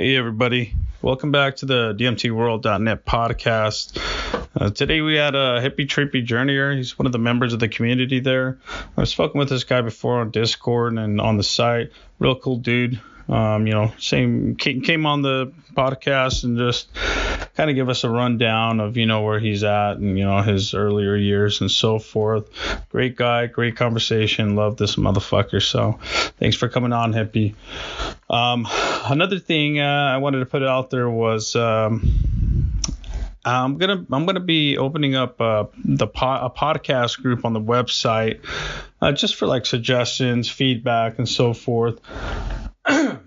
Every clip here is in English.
Hey, everybody. Welcome back to the DMTWorld.net podcast. Uh, today we had a hippie trippy journeyer. He's one of the members of the community there. I've spoken with this guy before on Discord and on the site. Real cool dude. Um, you know, same came on the podcast and just kind of give us a rundown of you know where he's at and you know his earlier years and so forth. Great guy, great conversation. Love this motherfucker. So thanks for coming on, hippie. Um, another thing uh, I wanted to put out there was. Um, I'm gonna I'm gonna be opening up uh, the po- a podcast group on the website, uh, just for like suggestions, feedback, and so forth.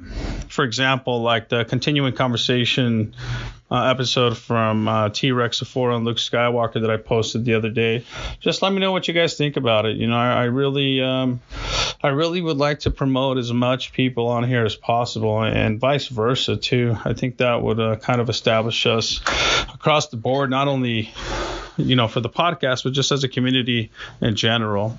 for example, like the continuing conversation uh, episode from uh, T Rex Sephora and Luke Skywalker that I posted the other day. Just let me know what you guys think about it. You know, I, I really, um, I really would like to promote as much people on here as possible, and vice versa too. I think that would uh, kind of establish us across the board, not only you know, for the podcast, but just as a community in general.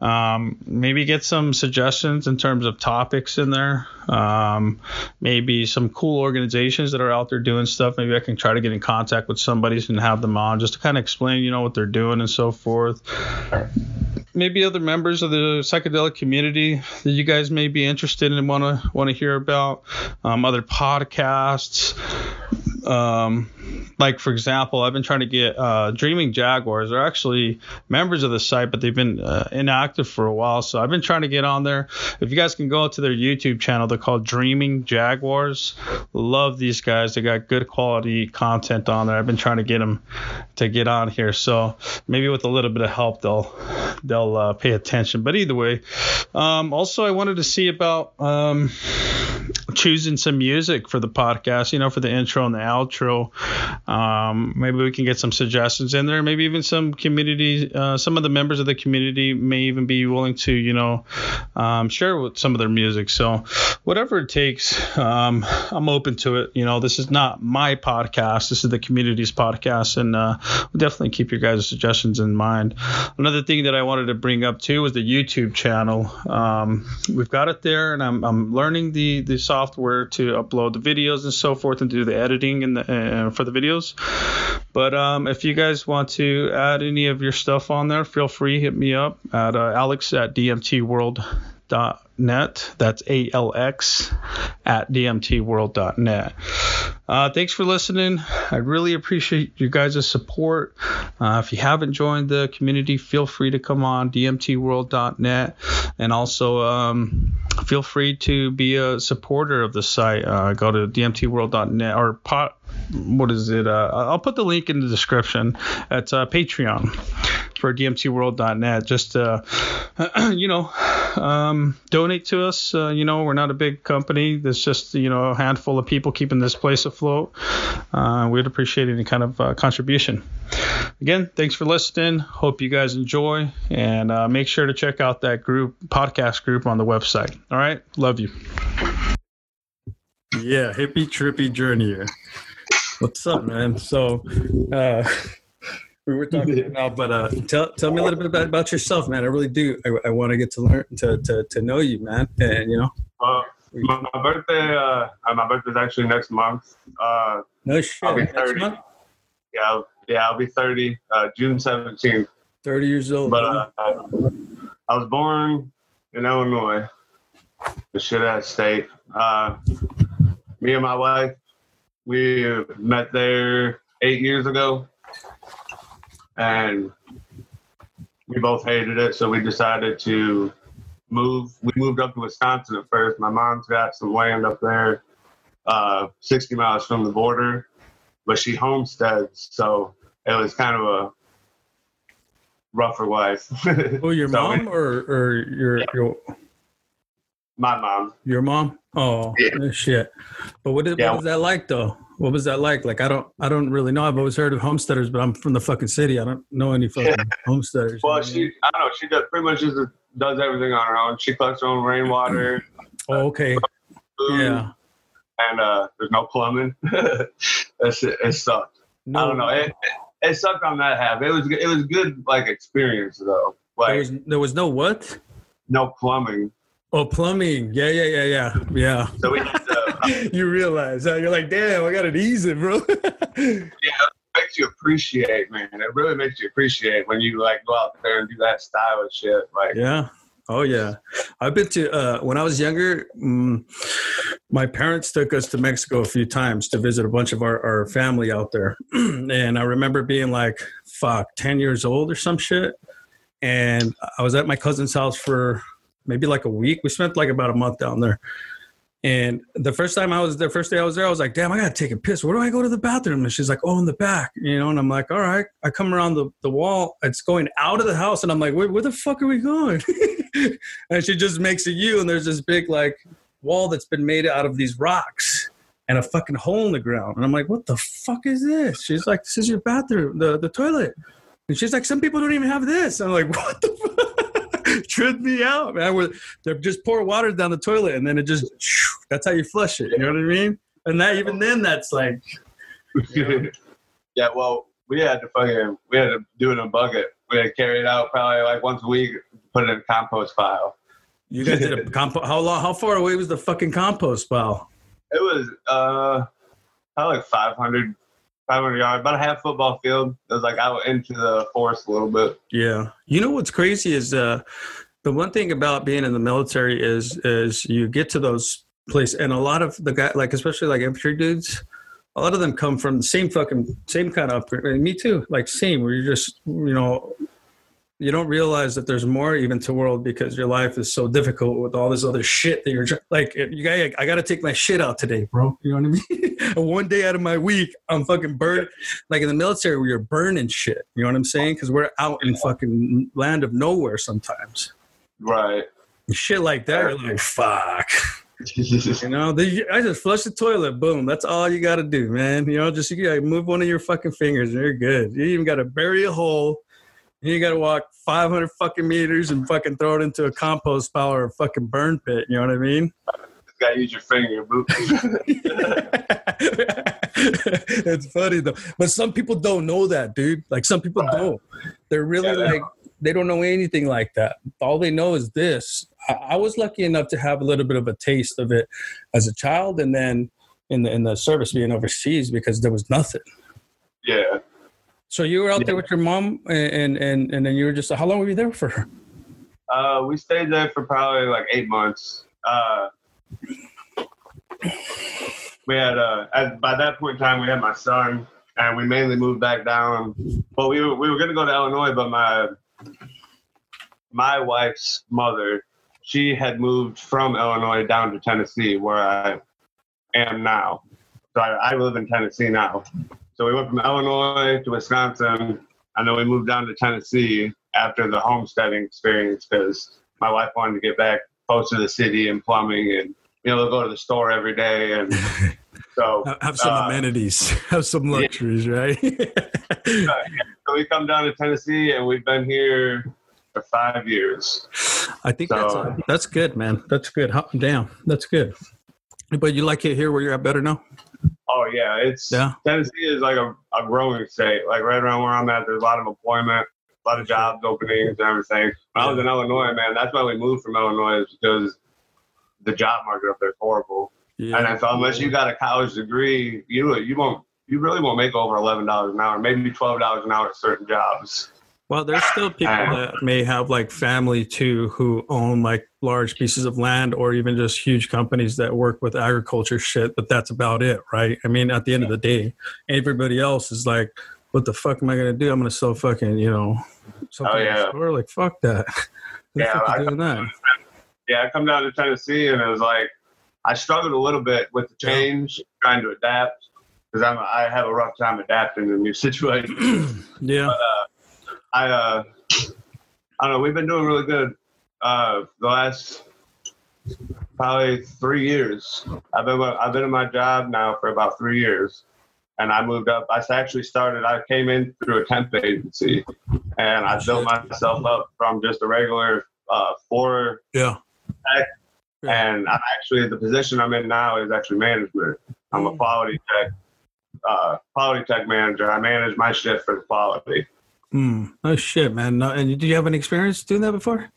Um, maybe get some suggestions in terms of topics in there. Um, maybe some cool organizations that are out there doing stuff. Maybe I can try to get in contact with somebody and have them on just to kind of explain, you know, what they're doing and so forth. Maybe other members of the psychedelic community that you guys may be interested in and want to want to hear about. Um, other podcasts. Um, like for example, I've been trying to get uh, Dreaming Jaguars. They're actually members of the site, but they've been uh, inactive for a while. So I've been trying to get on there. If you guys can go to their YouTube channel, they're called Dreaming Jaguars. Love these guys. They got good quality content on there. I've been trying to get them to get on here. So maybe with a little bit of help, they'll they'll uh, pay attention. But either way, um, also I wanted to see about. Um, choosing some music for the podcast, you know, for the intro and the outro. Um, maybe we can get some suggestions in there. Maybe even some community, uh, some of the members of the community may even be willing to, you know, um, share with some of their music. So whatever it takes, um, I'm open to it. You know, this is not my podcast. This is the community's podcast, and uh, we'll definitely keep your guys' suggestions in mind. Another thing that I wanted to bring up too was the YouTube channel. Um, we've got it there, and I'm, I'm learning the the software to upload the videos and so forth and do the editing and the, uh, for the videos. But um, if you guys want to add any of your stuff on there, feel free hit me up at uh, alex at dmtworld.net. That's A L X at dmtworld.net. Uh, thanks for listening. I really appreciate you guys' support. Uh, if you haven't joined the community, feel free to come on dmtworld.net and also um, feel free to be a supporter of the site. Uh, go to dmtworld.net or pot, what is it? Uh, I'll put the link in the description. It's uh, Patreon for dmtworld.net. Just uh, you know, um, donate to us. Uh, you know, we're not a big company. There's just you know a handful of people keeping this place afloat. Uh, we'd appreciate any kind of uh, contribution. Again, thanks for listening. Hope you guys enjoy, and uh, make sure to check out that group podcast group on the website. All right, love you. Yeah, hippie trippy journey. What's up, man? So, uh, we were talking now, but uh, tell tell me a little bit about, about yourself, man. I really do. I, I want to get to learn to, to to know you, man. And you know, uh, my, my, birthday. Uh, my birthday's actually next month. Uh, no shit. I'll be thirty. Yeah, I'll, yeah, I'll be thirty. Uh, June seventeenth. Thirty years old. But uh, I was born in Illinois, the shit ass state. Uh, me and my wife we met there eight years ago, and we both hated it. So we decided to move. We moved up to Wisconsin at first. My mom's got some land up there, uh, 60 miles from the border, but she homesteads, so it was kind of a rougher life. oh, your so mom or or your yeah. your my mom. Your mom? Oh yeah. shit! But what, is, yeah. what was that like though? What was that like? Like I don't I don't really know. I've always heard of homesteaders, but I'm from the fucking city. I don't know any fucking yeah. homesteaders. Well, she I don't know. She does pretty much just does everything on her own. She collects her own rainwater. oh, okay. Food, yeah. And uh, there's no plumbing. That's it. It sucked. No. I don't know. It, it, it sucked on that half. It was it was good like experience though. Like there was, there was no what? No plumbing. Oh, plumbing. Yeah, yeah, yeah, yeah, yeah. So we you realize huh? you're like, damn, I got it easy, bro. Yeah, makes you appreciate, man. It really makes you appreciate when you like go out there and do that style of shit. Like, yeah. Oh yeah, I've been to uh, when I was younger. Um, my parents took us to Mexico a few times to visit a bunch of our, our family out there, and I remember being like, "Fuck, ten years old or some shit." And I was at my cousin's house for maybe like a week. We spent like about a month down there. And the first time I was the first day I was there, I was like, damn, I gotta take a piss. Where do I go to the bathroom? And she's like, oh, in the back, you know. And I'm like, all right. I come around the, the wall. It's going out of the house, and I'm like, where, where the fuck are we going? and she just makes a U, and there's this big like wall that's been made out of these rocks and a fucking hole in the ground. And I'm like, what the fuck is this? She's like, this is your bathroom, the the toilet. And she's like, some people don't even have this. And I'm like, what the fuck? Trip me out, man. Where they just pour water down the toilet and then it just, that's how you flush it. You know what I mean? And that even then, that's like, yeah, well, we had to fucking, we had to do it in a bucket. We had to carry it out probably like once a week, put it in a compost pile. you guys did a compost. How long, how far away was the fucking compost pile? It was uh probably like 500, 500 yards, about a half football field. It was like out into the forest a little bit. Yeah. You know what's crazy is uh, the one thing about being in the military is is you get to those places, and a lot of the guy, like especially like infantry dudes, a lot of them come from the same fucking same kind of upbringing. Me too, like same. Where you're just you know. You don't realize that there's more even to world because your life is so difficult with all this other shit that you're like. You got, I got to take my shit out today, bro. You know what I mean? One day out of my week, I'm fucking burned like in the military where you're burning shit. You know what I'm saying? Because we're out in fucking land of nowhere sometimes. Right. Shit like that, you're like, fuck. You know, they, I just flush the toilet, boom. That's all you got to do, man. You know, just you gotta move one of your fucking fingers and you're good. You even got to bury a hole. And you got to walk 500 fucking meters and fucking throw it into a compost pile or a fucking burn pit. You know what I mean? Just gotta use your finger. It's funny though. But some people don't know that, dude. Like some people don't. They're really Yeah, they like they don't know anything like that. All they know is this. I, I was lucky enough to have a little bit of a taste of it as a child, and then in the in the service being overseas because there was nothing. yeah. So you were out there with your mom, and and and then you were just how long were you there for? Uh, we stayed there for probably like eight months. Uh, we had uh, at, by that point in time, we had my son, and we mainly moved back down. But we were we were gonna go to Illinois, but my my wife's mother, she had moved from Illinois down to Tennessee, where I am now. So I, I live in Tennessee now. So we went from Illinois to Wisconsin, and then we moved down to Tennessee after the homesteading experience because my wife wanted to get back close to the city and plumbing and you know, go to the store every day. And so, Have some Uh, amenities, have some luxuries, right? so we come down to Tennessee and we've been here for five years. I think So- that's that's good, man. That's good. Damn, that's good. But you like it here where you're at better now? Oh yeah, it's Yeah. Tennessee is like a, a growing state. Like right around where I'm at, there's a lot of employment, a lot of jobs openings and everything. When I was in Illinois, man, that's why we moved from Illinois is because the job market up there is horrible. And I thought unless you got a college degree, you you won't you really won't make over eleven dollars an hour, maybe twelve dollars an hour at certain jobs. Well, there's still people that may have like family too who own like large pieces of land or even just huge companies that work with agriculture shit, but that's about it, right? I mean, at the end of the day, everybody else is like, what the fuck am I gonna do? I'm gonna sell fucking, you know, something Oh, yeah. store. Like, fuck that. Yeah, I- doing that? Yeah, I come down to Tennessee and it was like I struggled a little bit with the change, trying to adapt because I'm I have a rough time adapting to new situations. yeah. Uh, I uh, I don't know. We've been doing really good uh, the last probably three years. I've been I've been in my job now for about three years, and I moved up. I actually started. I came in through a temp agency, and I built myself up from just a regular uh, floor. Yeah. Yeah. And I'm actually the position I'm in now is actually management. I'm a quality tech, uh, quality tech manager. I manage my shift for the quality. Hmm. Oh shit, man. No, and do you have any experience doing that before?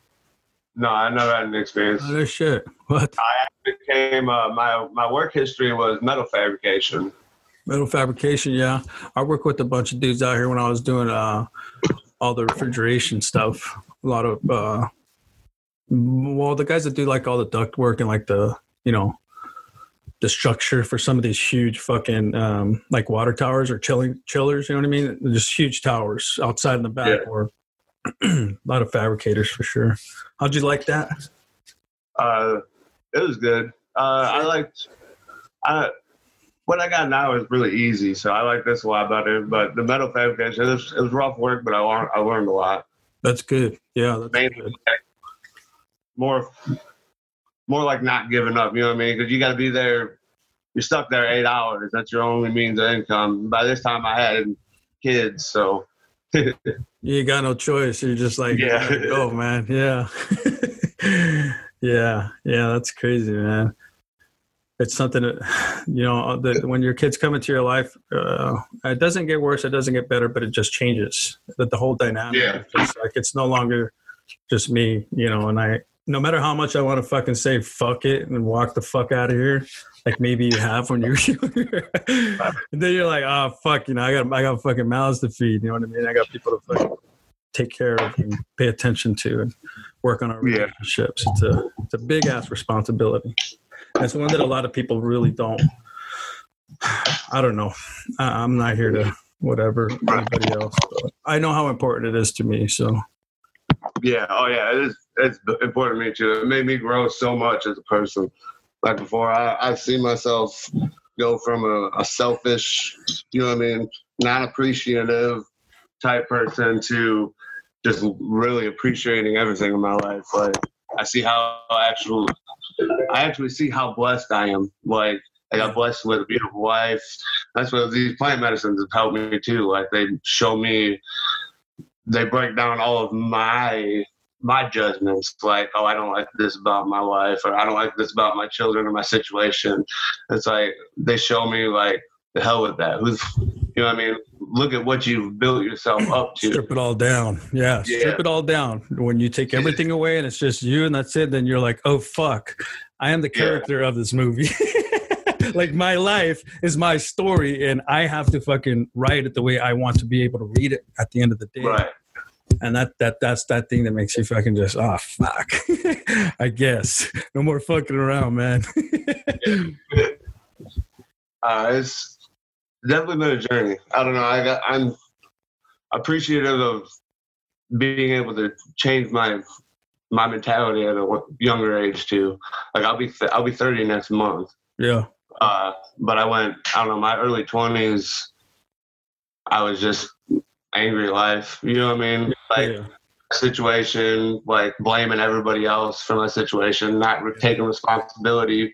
No, I never had an experience. Oh shit! What I Became uh, my my work history was metal fabrication. metal fabrication? Yeah, I work with a bunch of dudes out here when I was doing uh all the refrigeration stuff. A lot of uh, well, the guys that do like all the duct work and like the you know the structure for some of these huge fucking um, like water towers or chilling chillers. You know what I mean? They're just huge towers outside in the back. Yeah. Or a lot of fabricators for sure. How'd you like that? Uh, it was good. Uh, I liked. I what I got now is really easy, so I like this a lot better. But the metal fabrication, it was, it was rough work, but I learned I learned a lot. That's good. Yeah, that's Mainly good. more more like not giving up. You know what I mean? Because you got to be there. You're stuck there eight hours. That's your only means of income. By this time, I had kids, so You ain't got no choice. You're just like, Yeah. go, man. Yeah. yeah. Yeah. That's crazy, man. It's something that, you know, that when your kids come into your life, uh, it doesn't get worse. It doesn't get better, but it just changes that the whole dynamic. Yeah. It's like, it's no longer just me, you know, and I, no matter how much I want to fucking say fuck it and walk the fuck out of here, like maybe you have when you're younger, and then you're like, oh fuck, you know, I got I got fucking mouths to feed. You know what I mean? I got people to fucking take care of and pay attention to and work on our Yeah. relationships. It's a it's a big ass responsibility. And it's one that a lot of people really don't. I don't know. I, I'm not here to whatever anybody else. But I know how important it is to me. So yeah. Oh yeah, it is. It's important to me too. It made me grow so much as a person. Like before, I I see myself go from a, a selfish, you know what I mean, non-appreciative type person to just really appreciating everything in my life. Like I see how actual, I actually see how blessed I am. Like I got blessed with a beautiful wife. That's what these plant medicines have helped me too. Like they show me, they break down all of my my judgments. Like oh, I don't like this about my wife, or I don't like this about my children or my situation. It's like they show me like the hell with that. Who's you know what I mean? Look at what you've built yourself up to. strip it all down. Yeah, Yeah. strip it all down. When you take everything away and it's just you and that's it, then you're like, oh fuck, I am the Yeah. character of this movie. like my life is my story, and I have to fucking write it the way I want to be able to read it at the end of the day. Right. And that that that's that thing that makes you fucking just oh fuck. I guess no more fucking around, man. Uh, it's definitely been a journey. I don't know. I got. I'm appreciative of being able to change my my mentality at a younger age too. Like I'll be I'll be 30 next month. yeah, Uh, but I went. I don't know. My early 20s. I was just angry at life. You know what I mean? Like yeah. situation, like blaming everybody else for my situation, not taking responsibility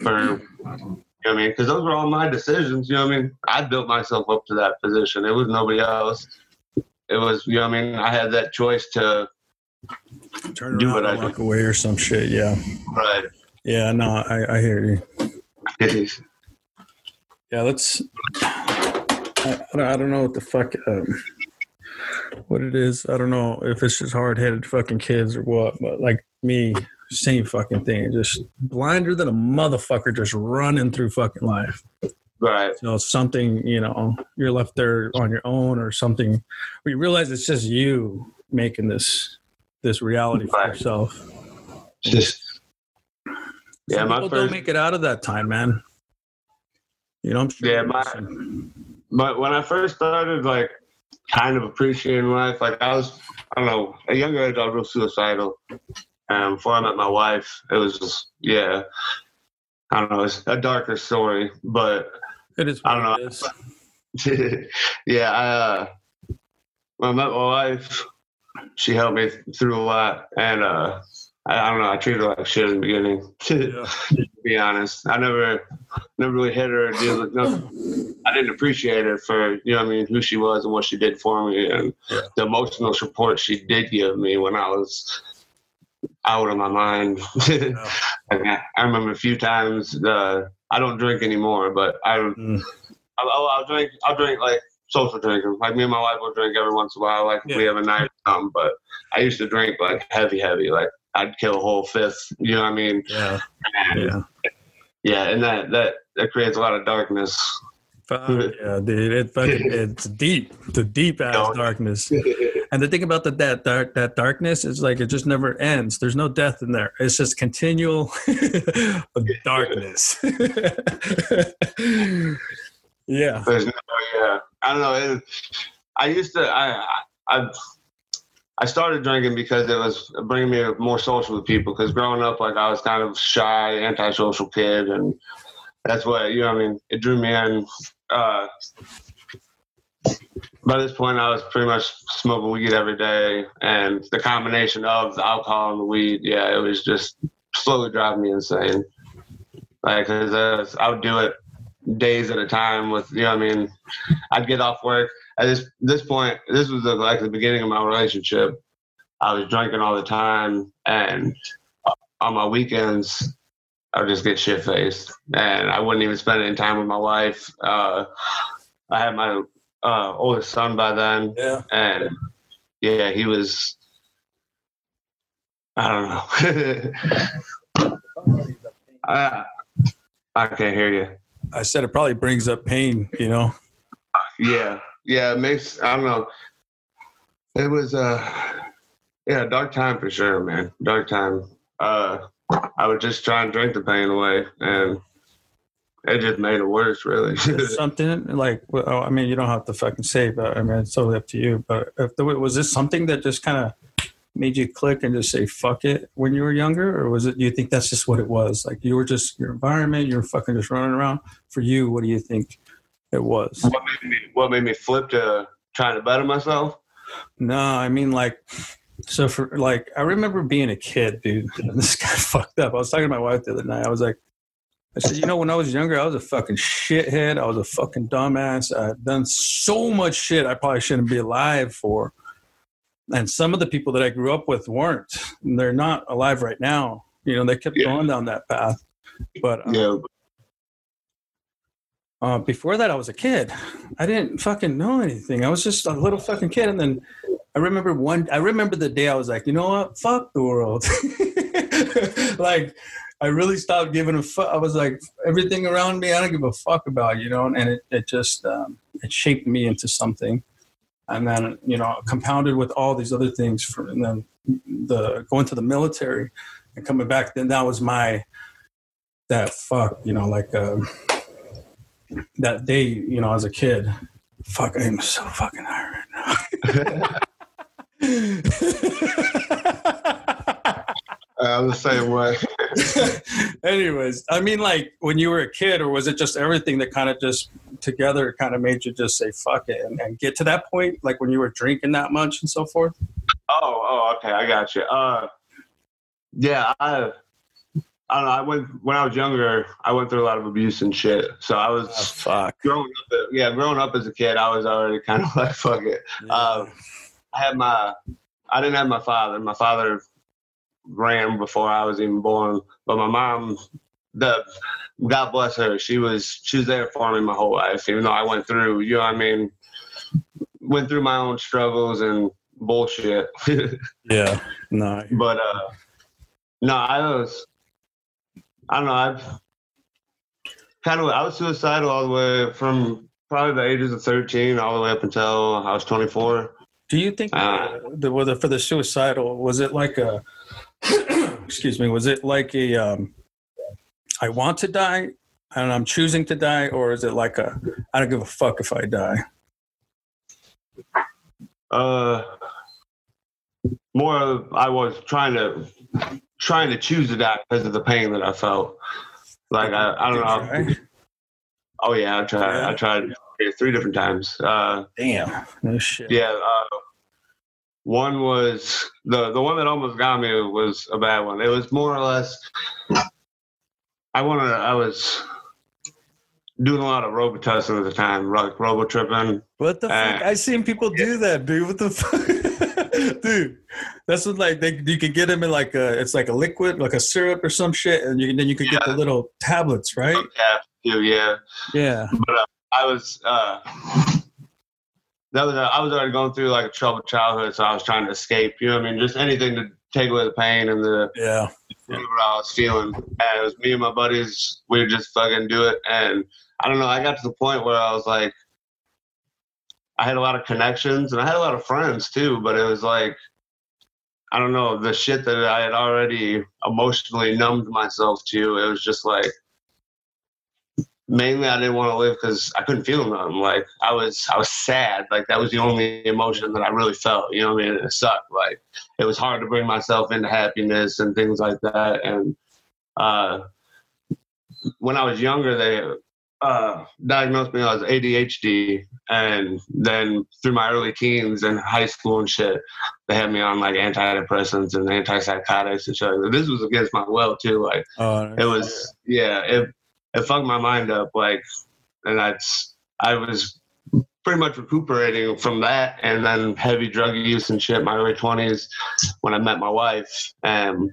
for, you know what I mean? Because those were all my decisions, you know what I mean? I built myself up to that position. It was nobody else. It was, you know what I mean? I had that choice to, Turn Do what I do. walk away or some shit. Yeah, right. yeah. No, I, I hear you. Yeah, let's. I, I don't- know what the fuck, um, what it is. I don't know if it's just hard headed fucking kids or what, but like me, same fucking thing. Just blinder than a motherfucker, just running through fucking life. Right. You know, something, you know, you're left there on your own or something where you realize it's just you making this this reality for Right. yourself. Just, yeah, my people first, don't make it out of that time, man. You know, I'm sure. Yeah, my- But when I first started, like, kind of appreciating life, like, I was, I don't know, a younger age, I was real suicidal. And before I met my wife, it was just, yeah, I don't know, it's a darker story. But it is. I don't know. yeah, I, uh, when I met my wife, she helped me through a lot. And, uh, I, I don't know, I treated her like shit in the beginning. Yeah. to be honest. I never never really hit her. no, I didn't appreciate her for you know what I mean who she was and what she did for me and Yeah. the emotional support she did give me when I was out of my mind. Like, I, I remember a few times. Uh, I don't drink anymore, but I Mm. I'll, I'll, I'll drink. I'll drink like social drinking. Like me and my wife will drink every once in a while. Like if we have a night or something. But I used to drink like heavy, heavy. Like I'd kill a whole fifth. You know what I mean? Yeah. And, Yeah. yeah, and that that that creates a lot of darkness. Yeah, dude. It fucking it's deep. The deep ass darkness. And the thing about the, that dark that darkness is like it just never ends. There's no death in there. It's just continual darkness. yeah. There's no, yeah, I don't know. It, I used to, I, I, I started drinking because it was bringing me more social with people. Because growing up, like I was kind of shy, antisocial kid, and that's what you know. I mean, it drew me in. Uh, by this point, I was pretty much smoking weed every day, and the combination of the alcohol and the weed, yeah, it was just slowly driving me insane. Like, cause uh, I would do it days at a time with you know I mean I'd get off work at this this point this was the, like the beginning of my relationship. I was drinking all the time and on my weekends I would just get shit faced and I wouldn't even spend any time with my wife. Uh, I had my uh, oldest son by then. Yeah. and yeah he was I don't know. I, I can't hear you. I said it probably brings up pain, you know. Yeah, yeah, it makes I don't know. It was uh yeah, dark time for sure, man. Dark time. Uh I would just try and drink the pain away and it just made it worse really. Something like well, oh, I mean, you don't have to fucking say, but I mean, it's totally up to you. But if the, was this something that just kind of made you click and just say fuck it when you were younger, or was it? Do you think that's just what it was? Like you were just your environment, you were fucking just running around. For you, what do you think it was? what made me what made me flip to trying to better myself? No, I mean like so for like I remember being a kid, dude. And this guy fucked up. I was talking to my wife the other night. I was like, I said, you know, when I was younger, I was a fucking shithead. I was a fucking dumbass. I had done so much shit I probably shouldn't be alive for. And some of the people that I grew up with weren't. They're not alive right now. You know, they kept Yeah. going down that path. But uh, Yeah. Uh, before that, I was a kid. I didn't fucking know anything. I was just a little fucking kid. And then I remember one, I remember the day I was like, you know what? Fuck the world. like, I really stopped giving a fuck. I was like, everything around me, I don't give a fuck about, you know? And it, it just, um, it shaped me into something. And then, you know, compounded with all these other things for, and then the going to the military and coming back, then that was my, that fuck, you know, like, um, that day, you know, as a kid, fuck, I'm so fucking high right now. I was the same way. Anyways, I mean, like when you were a kid, or was it just everything that kind of just together kind of made you just say fuck it and, and get to that point, like when you were drinking that much and so forth? Oh, oh, okay, I got you. Uh, yeah, I, I don't know. I went when I was younger. I went through a lot of abuse and shit. So I was fuck. growing up. Yeah, growing up as a kid, I was already kind of like fuck it. Um, I had my, I didn't have my father. My father ran before I was even born, but my mom, the God bless her, she was she was there for me my whole life. Even though I went through, you know, what I mean, went through my own struggles and bullshit. yeah. No. but uh, no, I was, I don't know, I've kind of I was suicidal all the way from probably the ages of 13 all the way up until I was 24. Do you think Uh, the, whether for the suicidal was it like a excuse me was it like a um, I want to die and I'm choosing to die or is it like a I don't give a fuck if I die? Uh, more of I was trying to trying to choose to die because of the pain that I felt. Like I, I don't know. Oh yeah, I tried. Yeah. I tried three different times. Uh, Damn. No shit. yeah. Uh, one was the the one that almost got me was a bad one. It was more or less. I wanted. I was doing a lot of Robitussin at the time, like robo tripping. What the Uh, fuck? I seen people do that, dude. What the fuck, dude? That's what like they you could get them in like a it's like a liquid, like a syrup or some shit, and you then you could get the little tablets, right? Yeah, yeah. Yeah. I was uh that was I was already going through like a troubled childhood, so I was trying to escape. You know what I mean? Just anything to take away the pain and the Yeah. whatever I was feeling. And it was me and my buddies. We would just fucking do it. And I don't know. I got to the point where I was like, I had a lot of connections and I had a lot of friends too. But it was like, I don't know, the shit that I had already emotionally numbed myself to. It was just like, mainly I didn't want to live because I couldn't feel nothing. Like I was, I was sad. Like that was the only emotion that I really felt. You know what I mean? It sucked. Like it was hard to bring myself into happiness and things like that. And uh, when I was younger, they uh, diagnosed me as ADHD, and then through my early teens and high school and shit, they had me on like antidepressants and antipsychotics and shit. This was against my will too. Like Oh, it was, yeah, it it fucked my mind up. Like, and that's I was pretty much recuperating from that, and then heavy drug use and shit. in My early twenties when I met my wife, and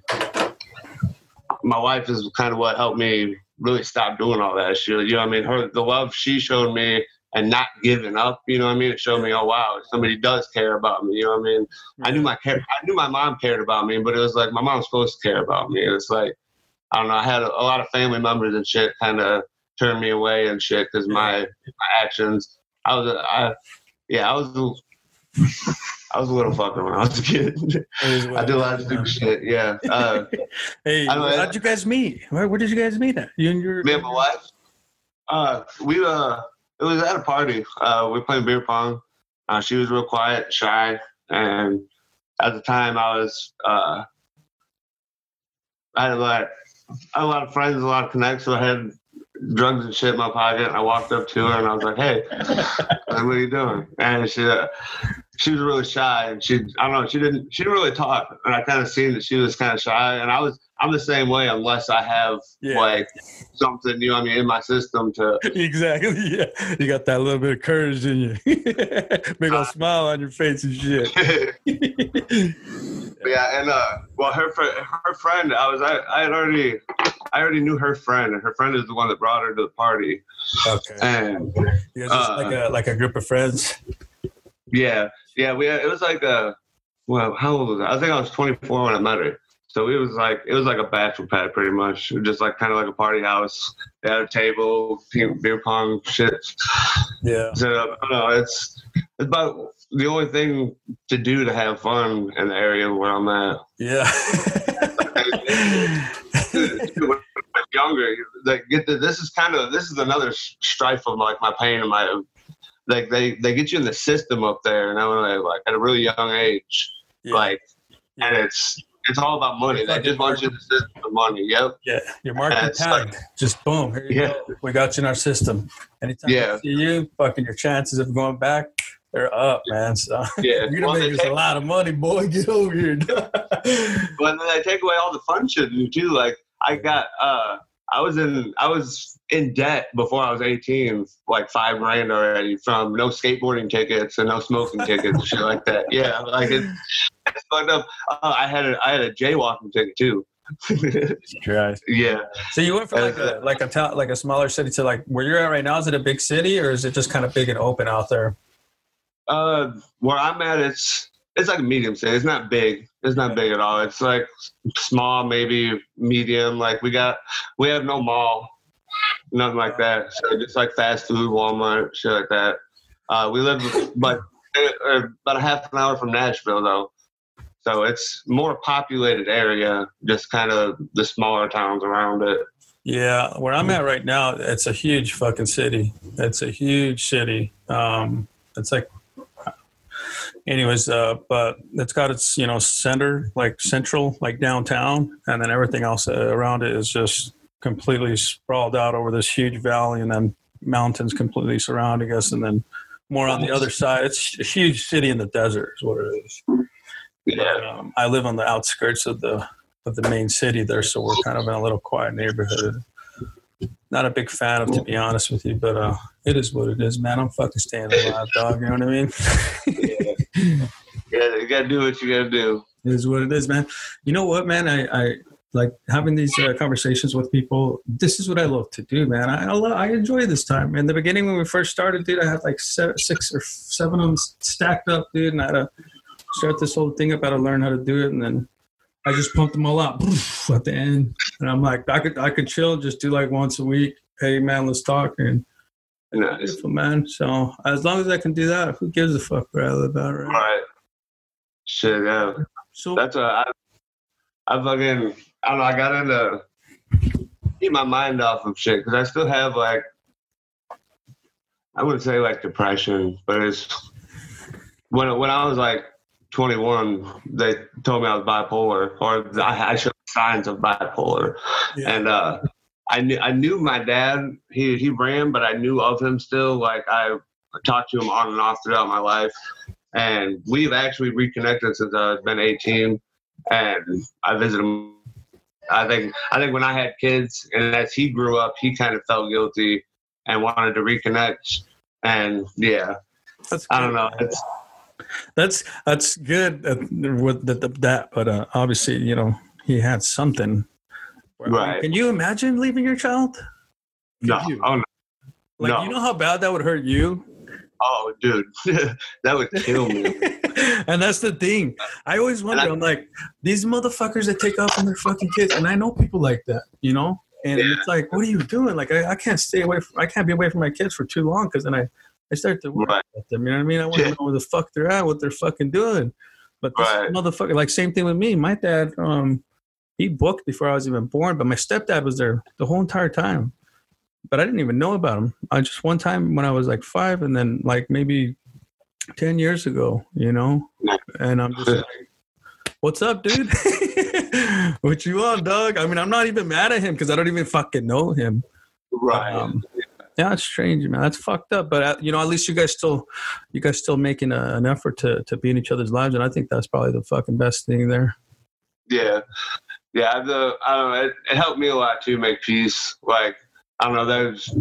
my wife is kind of what helped me really stop doing all that shit. You know what I mean? Her the love she showed me and not giving up. You know what I mean? It showed me, oh wow, somebody does care about me. You know what I mean? I knew mm-hmm. my care. I knew my mom cared about me, but it was like my mom's supposed to care about me. It's like I don't know. I had a, a lot of family members and shit kind of turned me away and shit because my my actions. I was a- I yeah I was. I was a little fucker when I was a kid. I did a lot of stupid shit. Yeah. Uh, Hey, I how'd you guys meet? Where, where did you guys meet at? You and your me and my wife. Uh, we uh, it was at a party. Uh, we were playing beer pong. Uh, she was real quiet, shy, and at the time I was uh, I had a lot, I had a lot of friends, a lot of connects. So I had drugs and shit in my pocket. And I walked up to her and I was like, "Hey, what are you doing?" And she. Uh, she was really shy and she I don't know, she didn't she didn't really talk. And I kind of seen that she was kind of shy and I was I'm the same way unless I have Yeah. like something, you know I mean, in my system to Exactly. Yeah. You got that little bit of courage in you. Big Uh, old smile on your face and shit. yeah, and uh well her fr- her friend, I was I, I had already I already knew her friend and her friend is the one that brought her to the party. okay. And You guys just uh, like a like a group of friends. yeah, yeah, we had, it was like a well, how old was I? I think I was 24 when I met her. So it was like it was like a bachelor pad pretty much, just like kind of like a party house. They had a table, beer pong shit Yeah. So up. I don't know. It's it's about the only thing to do to have fun in the area where I'm at. Yeah. when I was younger, like get the, this is kind of this is another strife of like my pain and my like they they get you in the system up there, and I was like at a really young age, yeah. like and it's it's all about money. They just want you in the system for money. Yep. Yeah, your market That's tagged. Just boom, here you Yeah. go. We got you in our system. Anytime Yeah. see you, fucking your chances of going back, they're up, man. So Yeah. you're gonna Well, make us a lot of money, boy. Get over here. But then they take away all the fun shit too. Like I got uh I was in I was in debt before I was 18, like five grand already from no skateboarding tickets and no smoking tickets and shit like that. Yeah, like it, it's fucked up. Uh, I had a I had a jaywalking ticket too. yeah, So you went from like a like a town, like a smaller city to like where you're at right now. Is it a big city or is it just kind of big and open out there? Uh, where I'm at, it's it's like a medium city. It's not big. It's not big at all. It's like small, maybe medium. Like we got we have no mall, nothing like that. So just like fast food, Walmart, shit like that. Uh, we live but uh, about a half an hour from Nashville though. So it's more populated area, just kind of the smaller towns around it. Yeah, where I'm at right now, it's a huge fucking city. It's a huge city. Um, it's like, anyways, uh, but it's got its you know center, like central, like downtown, and then everything else uh, around it is just completely sprawled out over this huge valley, and then mountains completely surrounding us, and then more on the other side. It's a huge city in the desert, is what it is. Yeah. Um, I live on the outskirts of the of the main city there, so we're kind of in a little quiet neighborhood. Not a big fan of, to be honest with you, but uh, it is what it is, man. I'm fucking staying alive, dog. You know what I mean? Yeah, you gotta do what you gotta do. it is what it is, man. You know what, man? I, I like having these uh, conversations with people. This is what I love to do, man. I I, love, I enjoy this time. In the beginning, when we first started, dude, I had like seven, six or seven of them stacked up, dude, and I had to start this whole thing up. I had to learn how to do it, and then I just pumped them all out at the end, and I'm like, I could I could chill, just do like once a week. Hey man, let's talk and. Nice. Beautiful man. So as long as I can do that, who gives a fuck where I live at, right? Right. Shit, yeah. So That's what I, I fucking, I don't know, I got into keep my mind off of shit because I still have like, I wouldn't say like depression, but it's when when I was like 21, they told me I was bipolar, or I, I showed signs of bipolar, Yeah. and uh, I knew I knew my dad. He he ran, but I knew of him still. Like I talked to him on and off throughout my life, and we've actually reconnected since I've been 18. And I visit him. I think I think when I had kids, and as he grew up, he kind of felt guilty and wanted to reconnect. And yeah, that's I don't know. It's That's that's good uh, with the, the, that, but uh, obviously, you know, he had something. Right. Can you imagine leaving your child? Could no, you? oh no, Like, no. you know how bad that would hurt you. oh dude, that would kill me. and that's the thing. I always wonder. I- I'm like these motherfuckers that take off on their fucking kids, and I know people like that, you know. And Yeah. it's like, what are you doing? Like, I, I can't stay away. From, I can't be away from my kids for too long because then I, I start to worry Right. about them. You know what I mean? I want to know where the fuck they're at, what they're fucking doing. But this Right. motherfucker, like, same thing with me. My dad, um, he booked before I was even born, but my stepdad was there the whole entire time. But I didn't even know about him. I just one time when I was like five, and then like maybe 10 years ago, you know? And I'm just like, what's up, dude? what you on, dog? I mean, I'm not even mad at him because I don't even fucking know him. right. Um, yeah, it's strange, man. That's fucked up. But, uh, you know, at least you guys still, you guys still making a, an effort to, to be in each other's lives. And I think that's probably the fucking best thing there. Yeah, yeah. The I don't know. It, it helped me a lot to make peace. Like I don't know. There's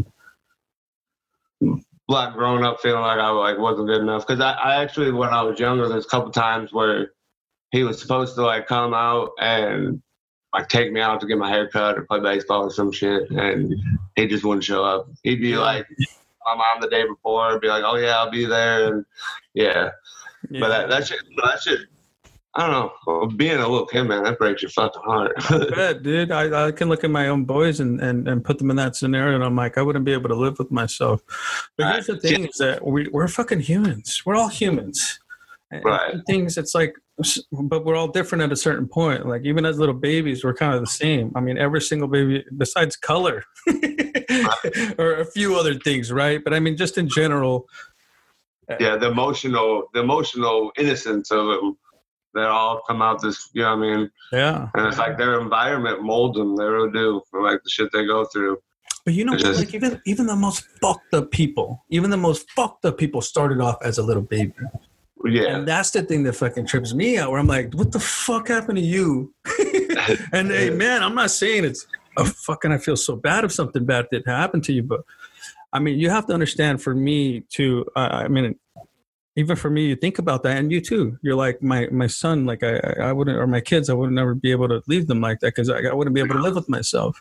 like growing up feeling like I like wasn't good enough because I, I actually when I was younger there's a couple times where he was supposed to like come out and like take me out to get my hair cut or play baseball or some shit and he just wouldn't show up. He'd be like my mom the day before, be like, oh yeah, I'll be there and yeah. But that, that shit, that shit, I don't know. Being a little kid, man, that breaks your fucking heart. bet, dude. I, I can look at my own boys and, and, and put them in that scenario, and I'm like, I wouldn't be able to live with myself. But here's the thing: is that we, we're fucking humans. We're all humans. Right. some Things it's like, but we're all different at a certain point. Like even as little babies, we're kind of the same. I mean, every single baby, besides color, or a few other things, right? But I mean, just in general, uh, yeah, the emotional, the emotional innocence of it, they all come out this, you know what I mean? yeah. And it's like their environment molds them. They really do for like the shit they go through. But you know, what? just- like even even the most fucked up people, even the most fucked up people started off as a little baby. Yeah, And that's the thing that fucking trips me out. Where I'm like, what the fuck happened to you? and hey, man, I'm not saying it's a fucking. I feel so bad if something bad did happen to you, but I mean, you have to understand. For me to, uh, I mean, even for me, you think about that, and you too. You're like my my son. Like I I wouldn't, or my kids, I would never be able to leave them like that because I, I wouldn't be able to live with myself.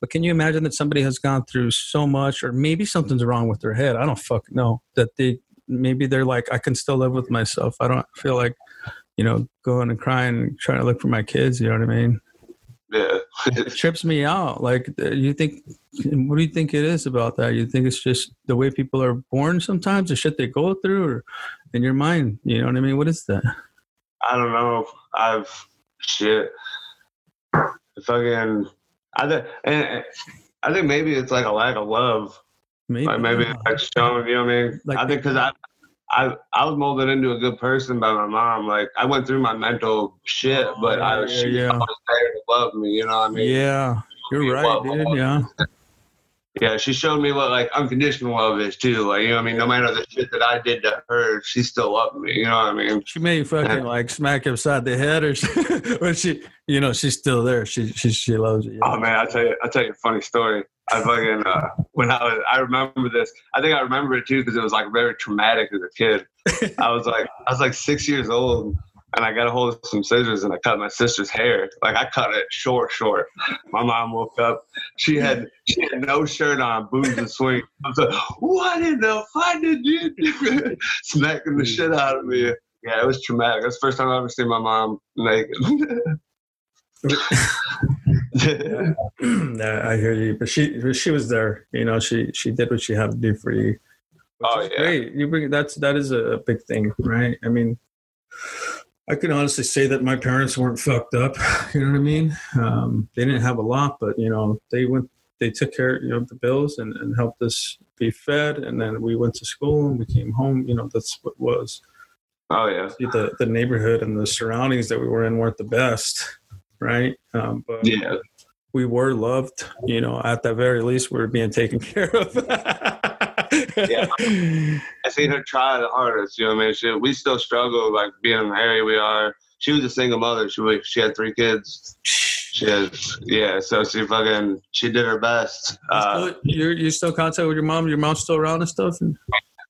But can you imagine that somebody has gone through so much, or maybe something's wrong with their head? I don't fucking know that they maybe they're like, I can still live with myself. I don't feel like, you know, going and crying and trying to look for my kids. You know what I mean? yeah. It trips me out. Like, uh, you think, what do you think it is about that? You think it's just the way people are born sometimes, the shit they go through, or in your mind? You know what I mean? What is that? I don't know. I've shit. Fucking, I think, and I think maybe it's like a lack of love. Maybe. Like maybe it's like shown, you know what I mean? Like- I think because I, I, I was molded into a good person by my mom. Like I went through my mental shit, but I was, yeah, she yeah. was there to love me. You know what I mean? yeah, you're right, dude. Yeah. Yeah, she showed me what like unconditional love is too. Like you know what I mean? No matter the shit that I did to her, she still loved me. You know what I mean? She may fucking like smack you upside the head, or, she, or she, you know, she's still there. She, she, she loves you. Oh man, I'll tell you, I'll tell you a funny story. I fucking uh, when I was, I remember this. I think I remember it too because it was like very traumatic as a kid. I was like, I was like six years old, and I got a hold of some scissors and I cut my sister's hair. Like I cut it short, short. My mom woke up. She had she had no shirt on, boots and swing. I was like, what in the fuck did you do? Smacking the shit out of me. Yeah, it was traumatic. That's the first time I ever seen my mom naked. yeah, I hear you, but she she was there. You know, she she did what she had to do for you. Which Oh, is yeah. great. You bring that's that is a big thing, right? I mean, I can honestly say that my parents weren't fucked up. You know what I mean? Um, they didn't have a lot, but you know, they went. They took care you know, of the bills and, and helped us be fed, and then we went to school and we came home. You know, that's what was oh yeah. the the neighborhood and the surroundings that we were in weren't the best, right? Um, but Yeah. we were loved. You know, at the very least, we were being taken care of. Yeah. I seen her try the hardest. You know what I mean? She, we still struggle like being in the we are. She was a single mother. She was, she had three kids. She has yeah. So she fucking she did her best. Uh, Still- you're you still contact with your mom? Your mom's still around and stuff? And,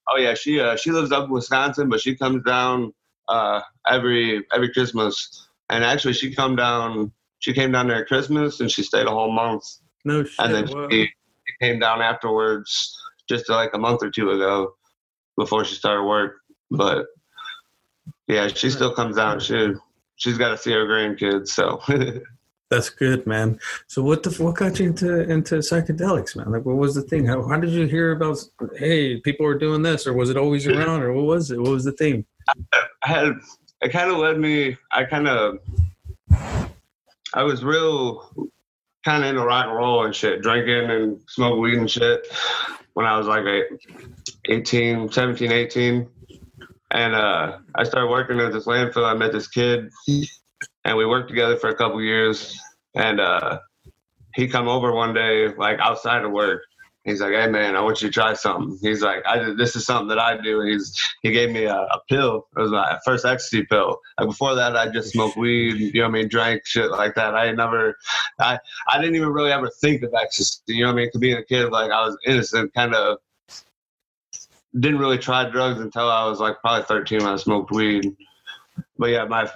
oh yeah, she uh, she lives up in Wisconsin, but she comes down uh, every every Christmas. And actually, she come down. She came down there at Christmas, and she stayed a whole month. no shit. and then wow. she, she came down afterwards just like a month or two ago before she started work but yeah she still comes out. she she's got to see her grandkids so That's good, man. So what the what got you into into psychedelics, man? Like, what was the thing? How, how did you hear about? Hey, people are doing this, or was it always around, or what was it? What was the thing? i had it kind of led me i kind of i was real kind of into rock and roll and shit drinking and smoking weed and shit when i was like eight- 18 17 18 and uh, i started working at this landfill. I met this kid and we worked together for a couple years. And uh, he come over one day like outside of work he's like hey man i want you to try something. He's like i this is something that i do. And he's he gave me a, a pill. It was my first ecstasy pill. Like before that i just smoked weed you know what i mean drank shit like that. I never i i didn't even really ever think of ecstasy you know what i mean? To being a kid like i was innocent kind of didn't really try drugs until i was like probably 13 when i smoked weed. But yeah my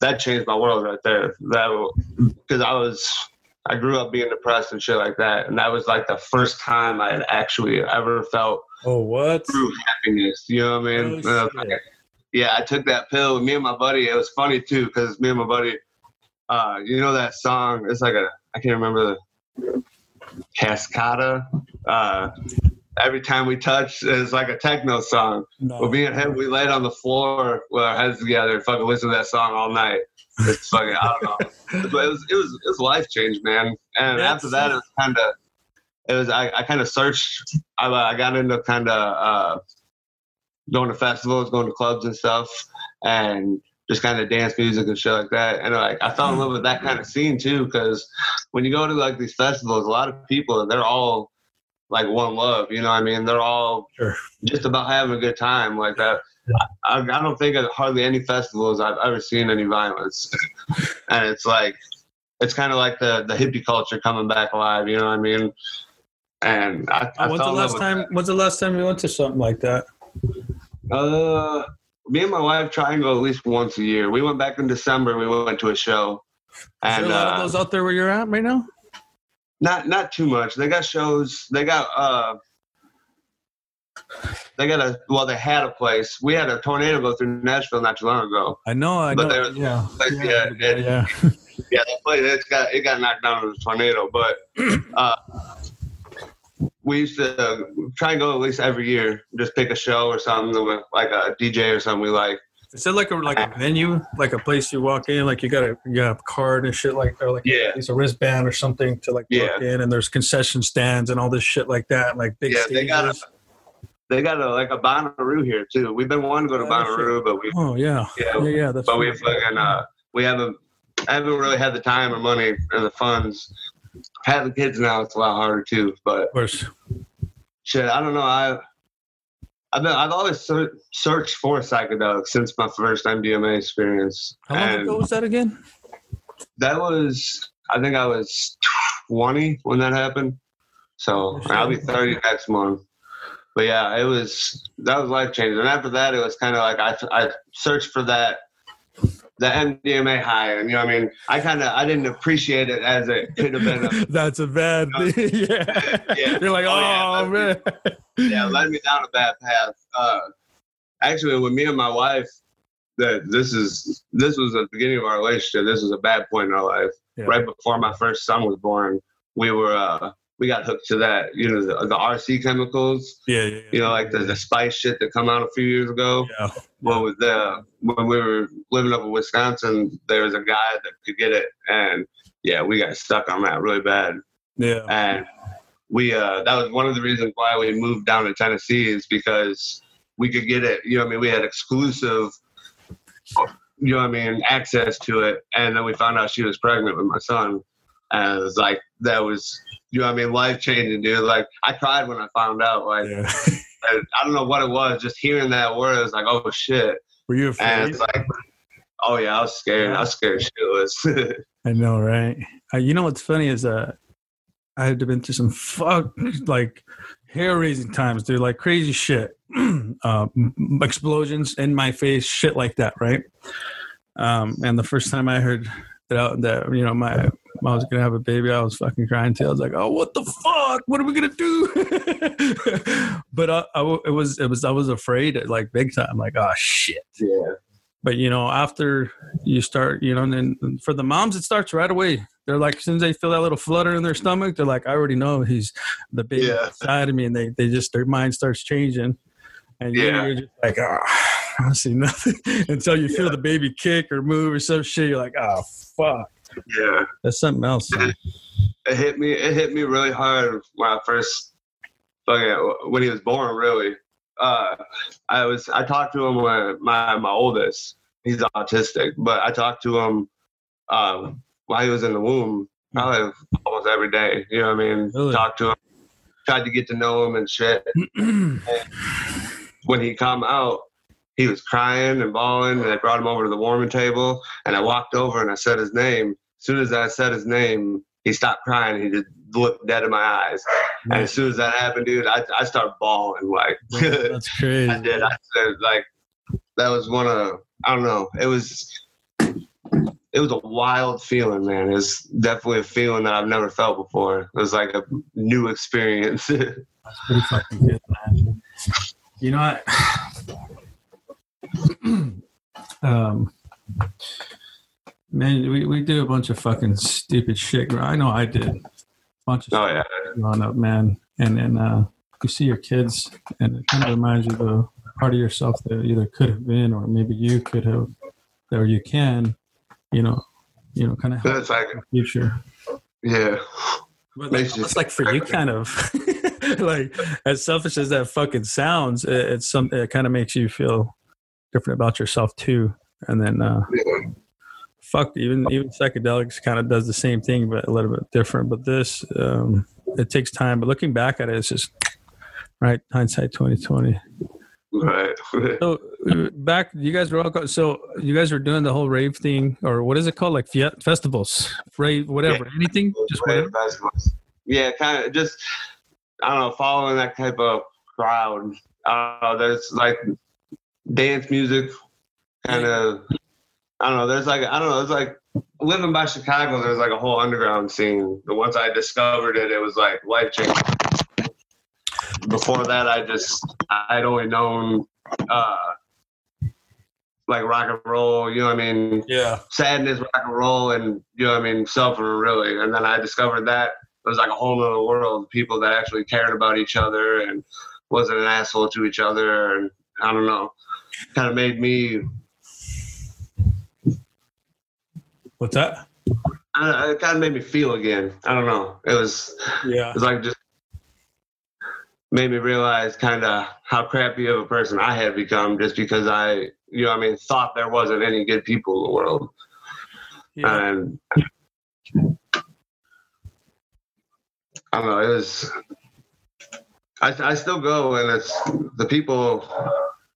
that changed my world right there. That because i was I grew up being depressed and shit like that, and that was like the first time I had actually ever felt Oh, what? true happiness. You know what I mean? Oh, I like, yeah, I took that pill. With me and my buddy. It was funny too because me and my buddy. Uh, you know that song? It's like a I can't remember the Cascada. Uh, every time we touch, it's like a techno song. Well, No. me and him, we laid on the floor with our heads together and fucking listened to that song all night. It's fucking, I don't know. But it was, it was, it was life change, man. And That's- after that, it was kind of, it was, I, I kind of searched, I, I got into kind of uh, going to festivals, going to clubs and stuff, and just kind of dance music and shit like that. And like, I fell in love with that kind of scene too, because when you go to like these festivals, a lot of people, they're all like one love, you know what I mean? They're all Sure. just about having a good time like that. I, I don't think at hardly any festivals I've ever seen any violence, and it's like it's kind of like the the hippie culture coming back alive. You know what I mean? And I, I When's the fell in last with time? When's the last time you went to something like that? that. Uh, me and my wife try and go at least once a year. We went back in December. We went to a show, Is and there a lot uh, of those out there where you're at right now? Not not too much. They got shows. They got uh. They got a well. They had a place. We had a tornado go through Nashville not too long ago. I know, I But know. there- yeah, Like, yeah, yeah, it- yeah. yeah, that place it's got it got knocked down in a tornado. But uh, we used to try and go at least every year, just pick a show or something with like a DJ or something we like. Is it like a like a venue, like a place you walk in, like you got a you got a card and shit like, or like Yeah, it's a wristband or something to like Yeah. walk in, and there's concession stands and all this shit like that, like big Yeah, they got a- they got a like a Bonnaroo here too. We've been wanting to go to Oh. Bonnaroo, but we Oh yeah, Yeah. yeah, yeah. That's but we fucking uh we haven't I haven't really had the time or money or the funds. Having kids now, it's a lot harder too. But of course. shit, I don't know. I I've been, I've always ser- searched for psychedelics since my first MDMA experience. How long And ago was that again? That was I think I was 20 when that happened. So Oh, I'll be 30 next month. But yeah, it was that was life changing. And after that, it was kind of like I I searched for that the MDMA high, and you know I mean. I kind of I didn't appreciate it as it could have been. A, That's a bad thing. yeah. Yeah. You're like, Oh, oh, yeah, man. yeah, led me down a bad path. Uh, actually, with me and my wife, that this is this was the beginning of our relationship. This was a bad point in our life. Yeah. Right before my first son was born, we were uh, we got hooked to that. You know, the, the RC chemicals. Yeah, yeah, You know, like the, the spice shit that come out a few years ago. yeah. Well, with the when we were living up in Wisconsin, there was a guy that could get it, and yeah, we got stuck on that really bad. Yeah. And we uh, that was one of the reasons why we moved down to Tennessee is because we could get it. You know, what I mean, we had exclusive, you know, what I mean, access to it, and then we found out she was pregnant with my son, and it was like that was. You know what I mean? Life changing, dude. Like I cried when I found out. Like yeah. I don't know what it was. Just hearing that word, it was like, oh shit. Were you And afraid? it's like, oh yeah, I was scared. I was scared shitless. I know, right? Uh, you know what's funny is uh, I had to been through some fuck like hair raising times, dude, like crazy shit, uh, explosions in my face, shit like that, right? Um, and the first time I heard that, out, that you know my I was gonna have a baby, I was fucking crying too. I was like, oh, what the fuck? What are we gonna do? but uh, I, it was it was I was afraid, like big time, like oh shit yeah. but you know after you start you know and then for the moms it starts right away they're like as soon as they feel that little flutter in their stomach they're like i already know he's the baby Yeah. inside of me and they, they just their mind starts changing and Yeah. you're just like oh i don't see nothing until you feel the baby kick or move or some shit you're like oh fuck Yeah. that's something else man. It hit me. It hit me really hard when I first, fucking, when he was born. Really, uh, I was. I talked to him when my my oldest. He's autistic, but I talked to him um, while he was in the womb, probably almost every day. You know what I mean? Really? Talked to him, tried to get to know him and shit. when he come out, he was crying and bawling, and I brought him over to the warming table, and I walked over and I said his name. As soon as I said his name, he stopped crying. He just looked dead in my eyes. And as soon as that happened, dude, I I started bawling like that's crazy I did. I said like that was one of I don't know. It was it was a wild feeling, man. It was definitely a feeling that I've never felt before. It was like a new experience. That's pretty fucking good, man. You know what? um, man, we, we do a bunch of fucking stupid shit. I know I did. A bunch of oh stuff yeah. growing up, man. And then uh, you see your kids, and it kind of reminds you of the part of yourself that either could have been, or maybe you could have, or you can, you know, you know, kind of help It's like the future. yeah. But like, you- like for you, kind of like as selfish as that fucking sounds, it, it's some. It kind of makes you feel different about yourself too. And then, uh, Yeah. Fuck, even even psychedelics kind of does the same thing, but a little bit different. But this, um, it takes time. But looking back at it, it's just right hindsight twenty twenty. Right. So back, you guys were all so you guys were doing the whole rave thing, or what is it called, like fe- festivals, rave, whatever, anything, just whatever. festivals. Yeah, kind of just I don't know, following that type of crowd. Uh, there's like dance music, kind of. I don't know. There's like I don't know. It's like living by Chicago. There's like a whole underground scene. But once I discovered it, it was like life changing. Before that, I just I'd only known uh, like rock and roll. You know what I mean? Yeah, sadness, rock and roll, and you know what I mean, suffer really. And then I discovered that it was like a whole other world, people that actually cared about each other and wasn't an asshole to each other, and I don't know, kind of made me. What's that? I it kind of made me feel again. I don't know. It was Yeah, it was like just made me realize kind of how crappy of a person I had become just because I, you know, I mean, thought there wasn't any good people in the world. yeah. and I don't know. It was. I I still go, and it's the people.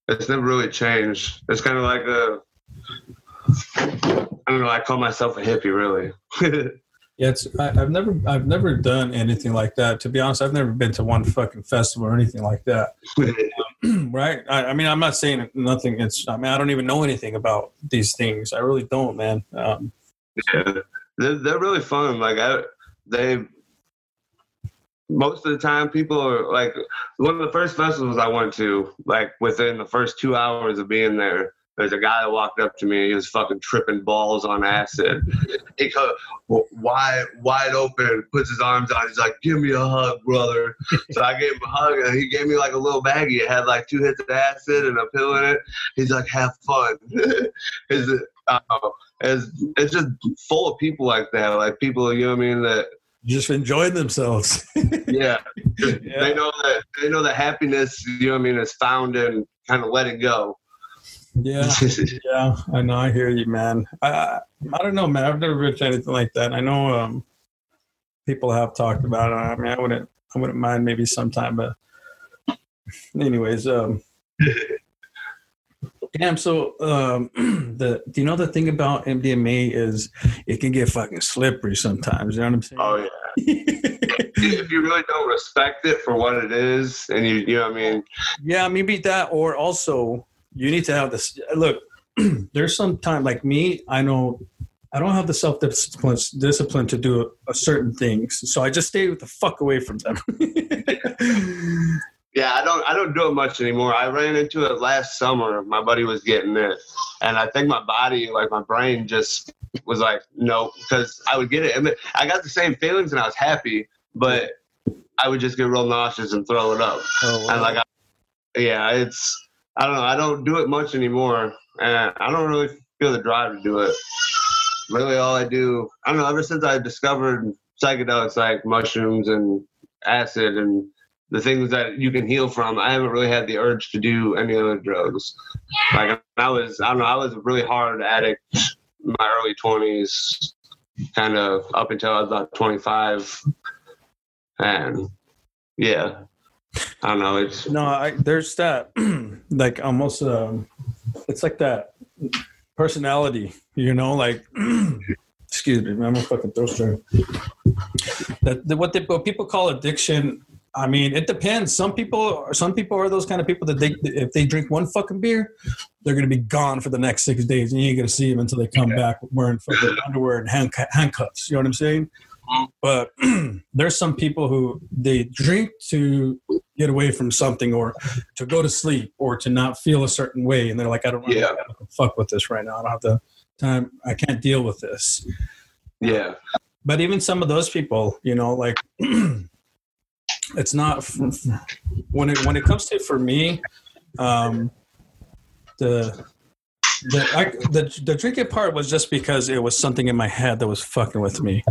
It's never really changed. It's kind of like a. I don't know. I call myself a hippie, really. Yeah, it's I, I've never I've never done anything like that. To be honest, I've never been to one fucking festival or anything like that. right? I, I mean, I'm not saying nothing. It's I mean, I don't even know anything about these things. I really don't, man. Um, yeah, they're, they're really fun. Like I, they. Most of the time, people are like one of the first festivals I went to. Like within the first two hours of being there, there's a guy that walked up to me. He was fucking tripping balls on acid. He goes wide, wide open, puts his arms out. He's like, "Give me a hug, brother." so I gave him a hug, and he gave me like a little baggie. It had like two hits of acid and a pill in it. He's like, "Have fun." Is uh, it's, it's just full of people like that, like people you know what I mean that just enjoying themselves. yeah. yeah. they know that they know that happiness you know what I mean is found in kind of letting go. Yeah, yeah, I know. I hear you, man. I I don't know, man. I've never reached anything like that. I know um, people have talked about it. I mean, I wouldn't, I wouldn't mind maybe sometime, but anyways, um, damn. So, um, the do you know the thing about MDMA is it can get fucking slippery sometimes. You know what I'm saying? Oh yeah. if you really don't respect it for what it is, and you, you know what I mean? Yeah, maybe that, or also you need to have this. Look, there's some time like me. I know I don't have the self discipline to do a, a certain things, so I just stay with the fuck away from them. yeah, I don't I don't do it much anymore. I ran into it last summer. My buddy was getting it, and I think my body, like my brain, just was like no, because I would get it. And I got the same feelings, and I was happy, but I would just get real nauseous and throw it up. Oh, wow. And like, I, yeah, it's I don't know. I don't do it much anymore, and I don't really feel the drive to do it. Really, all I do, I don't know. Ever since I discovered psychedelics like mushrooms and acid and the things that you can heal from, I haven't really had the urge to do any other drugs. Like I was, I don't know. I was a really hard addict in my early twenties, kind of up until I was about twenty five, and yeah, I don't know. It's no, I, there's that like almost um, it's like that personality, you know, like excuse me, I'm a fucking throw throat That the, what, they, what people call addiction. I mean, it depends. Some people, some people are those kind of people that they, if they drink one fucking beer, they're gonna be gone for the next six days, and you ain't gonna see them until they come yeah. back wearing fucking underwear and handcuffs. You know what I'm saying? But there's some people who they drink to get away from something or to go to sleep or to not feel a certain way. And they're like, I don't want yeah. fuck with this right now. I don't have the time. I can't deal with this. Yeah. But even some of those people, you know, like it's not when it, when it comes to, for me, um, the, the, I, the the drinking part was just because it was something in my head that was fucking with me.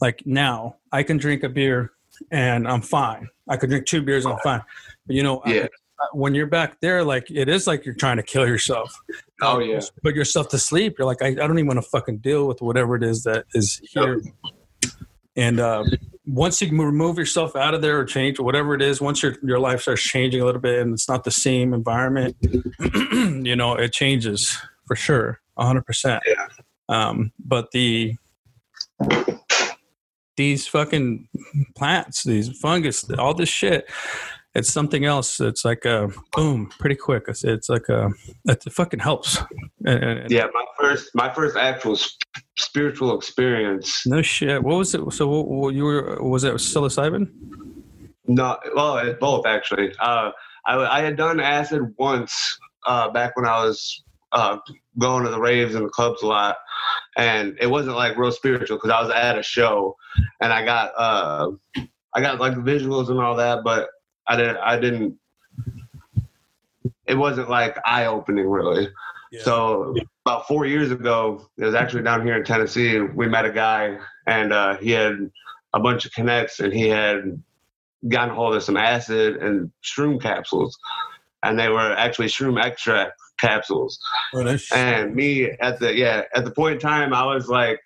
Like now, I can drink a beer and I'm fine. I could drink two beers and I'm fine. But you know, yeah. I, when you're back there, like it is like you're trying to kill yourself. Oh yeah. Put yourself to sleep. You're like, I, I don't even want to fucking deal with whatever it is that is here. Yep. And uh, once you remove yourself out of there or change or whatever it is, once your your life starts changing a little bit and it's not the same environment, you know, it changes for sure, hundred percent. Yeah. Um, but the these fucking plants, these fungus, all this shit. It's something else. It's like a boom, pretty quick. It's, it's like a it fucking helps. And, yeah, my first my first actual spiritual experience. No shit. What was it? So what, you were was it psilocybin? No, well, it's both actually. Uh, I I had done acid once uh, back when I was uh, going to the raves and the clubs a lot, and it wasn't like real spiritual because I was at a show and I got uh, I got like visuals and all that, but I didn't I didn't. It wasn't like eye opening really. Yeah. So about four years ago, it was actually down here in Tennessee. We met a guy, and uh, he had a bunch of connects, and he had gotten hold of some acid and shroom capsules, and they were actually shroom extract capsules. Oh, and me at the yeah at the point in time, I was like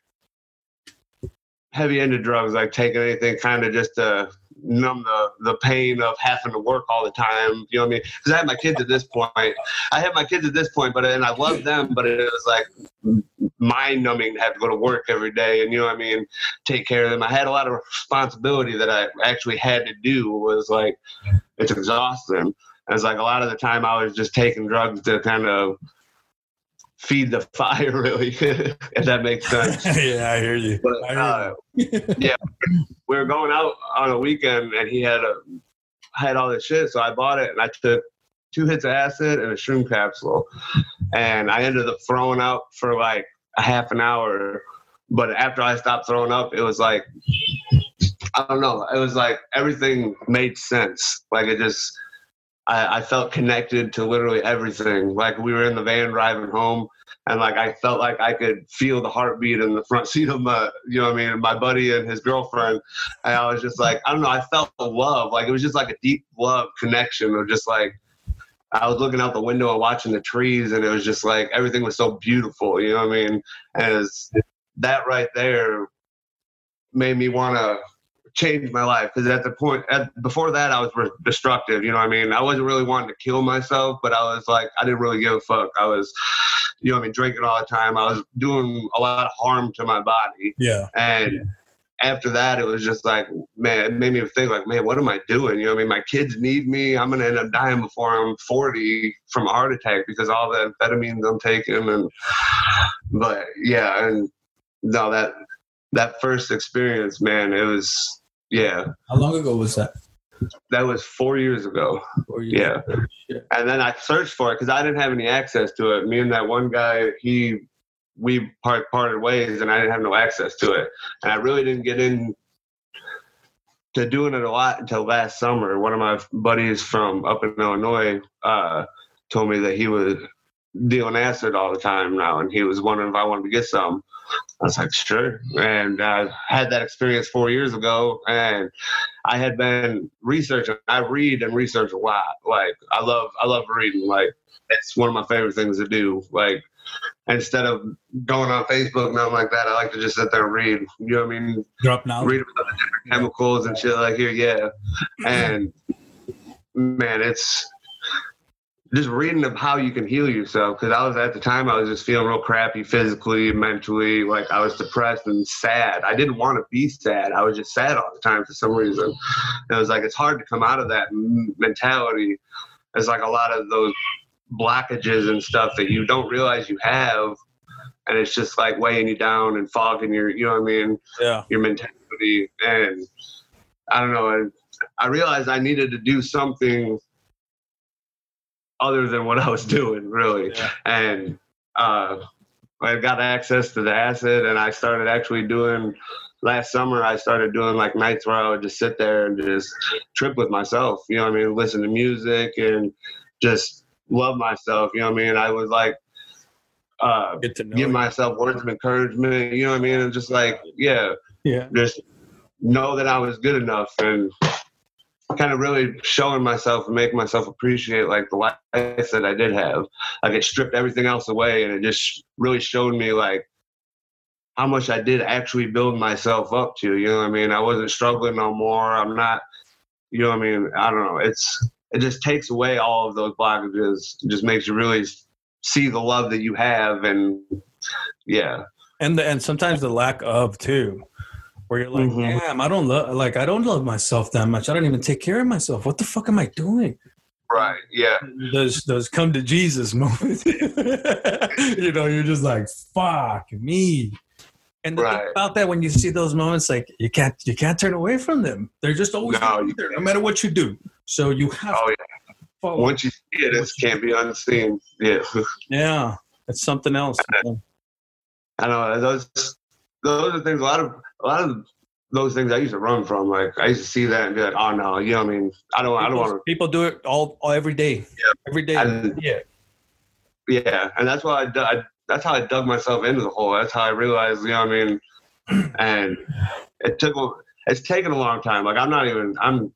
heavy into drugs, like taking anything kind of just to numb the, the pain of having to work all the time. You know what I mean? Because I had my kids at this point. I had my kids at this point, but and I loved them, but it was like mind numbing to have to go to work every day and you know what I mean, take care of them. I had a lot of responsibility that I actually had to do. Was like it's exhausting. And it's like a lot of the time I was just taking drugs to kind of feed the fire, really, if that makes sense. yeah, I hear you. But, uh, yeah, we were going out on a weekend, and he had a had all this shit, so I bought it, and I took two hits of acid and a shroom capsule, and I ended up throwing up for like a half an hour. But after I stopped throwing up, it was like I don't know. It was like everything made sense. Like it just, I, I felt connected to literally everything. Like we were in the van driving home, and like I felt like I could feel the heartbeat in the front seat of my, you know, what I mean, my buddy and his girlfriend. And I was just like, I don't know. I felt the love. Like it was just like a deep love connection of just like. I was looking out the window and watching the trees, and it was just like everything was so beautiful. You know what I mean? And that right there made me want to changed my life because at the point at, before that I was destructive. You know what I mean? I wasn't really wanting to kill myself, but I was like I didn't really give a fuck. I was, you know, I mean, drinking all the time. I was doing a lot of harm to my body. Yeah. And. Yeah. After that, it was just like, man, it made me think like, man, what am I doing? You know, I mean, my kids need me. I'm gonna end up dying before I'm 40 from a heart attack because all the amphetamines I'm taking. And but yeah, and no, that that first experience, man, it was yeah. How long ago was that? That was four years ago. Four years yeah. ago. And then I searched for it because I didn't have any access to it. Me and that one guy, he, we part, parted ways and I didn't have no access to it. And I really didn't get in to doing it a lot until last summer. One of my buddies from up in Illinois uh, told me that he was dealing acid all the time now, and he was wondering if I wanted to get some. I was like, sure. And I had that experience four years ago, and I had been researching. I read and research a lot. Like I love, I love reading. Like it's one of my favorite things to do. Like instead of going on Facebook and nothing like that, I like to just sit there and read. You know what I mean? Drop now. Read about the different chemicals and shit like here, yeah. And man, it's just reading of how you can heal yourself because I was at the time I was just feeling real crappy physically, mentally, like I was depressed and sad. I didn't want to be sad. I was just sad all the time for some reason. And it was like it's hard to come out of that mentality. It's like a lot of those blockages and stuff that you don't realize you have, and it's just like weighing you down and fogging your, you know what I mean? Yeah. Your mentality and I don't know. I realized I needed to do something other than what I was doing, really. Yeah. And uh, I got access to the acid, and I started actually doing. Last summer, I started doing like nights where I would just sit there and just trip with myself. You know what I mean? Listen to music and just love myself. You know what I mean? I was like, uh, Get to know. give you. myself words of encouragement. You know what I mean? And just like, yeah, yeah. just know that I was good enough and kind of really showing myself and making myself appreciate like the life that I did have. Like it stripped everything else away and it just really showed me like how much I did actually build myself up to. You know what I mean? I wasn't struggling no more. I'm not you know what I mean? I don't know. It's it just takes away all of those blockages. It just makes you really see the love that you have and yeah. and the, and sometimes the lack of too where you're like Mhm. damn i don't love like i don't love myself that much i don't even take care of myself what the fuck am i doing Right. Yeah. those those come to jesus moments you know you're just like fuck me and the thing about that when you see those moments like you can't you can't turn away from them they're just always No, gonna be you there, no matter what you do so you have Oh to yeah. follow Once you see it, it can't be unseen. Yeah. yeah it's something else I know those those are things. A lot of a lot of those things I used to run from. Like I used to see that and be like, oh no, you know what I mean? I don't I don't people, want people do it all, all every day Yeah. every day And- yeah. Yeah, and that's why I, I that's how I dug myself into the hole. That's how I realized, you know what I mean? And it took it's taken a long time. Like I'm not even I'm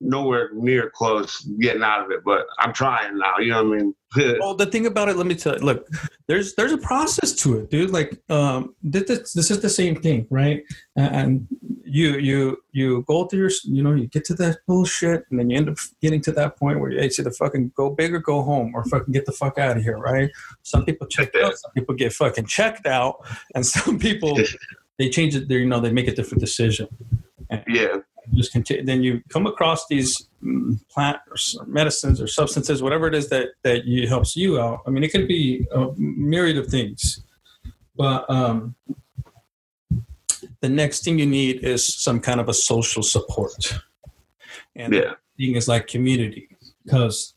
nowhere near close getting out of it, but I'm trying now. You know what I mean? Well, the thing about it, let me tell you. Look, there's there's a process to it, dude. Like, um, this, this this is the same thing, right? And you you you go through your, you know, you get to that bullshit, and then you end up getting to that point where you it's either fucking go big or go home, or fucking get the fuck out of here, right? Some people check out, some people get fucking checked out, and some people they change it. They you know they make a different decision. yeah. Just continue. Then you come across these mm, plant or medicines or substances, whatever it is that that you, helps you out. I mean, it could be a myriad of things, but um, the next thing you need is some kind of a social support, and Yeah. thing is like community. because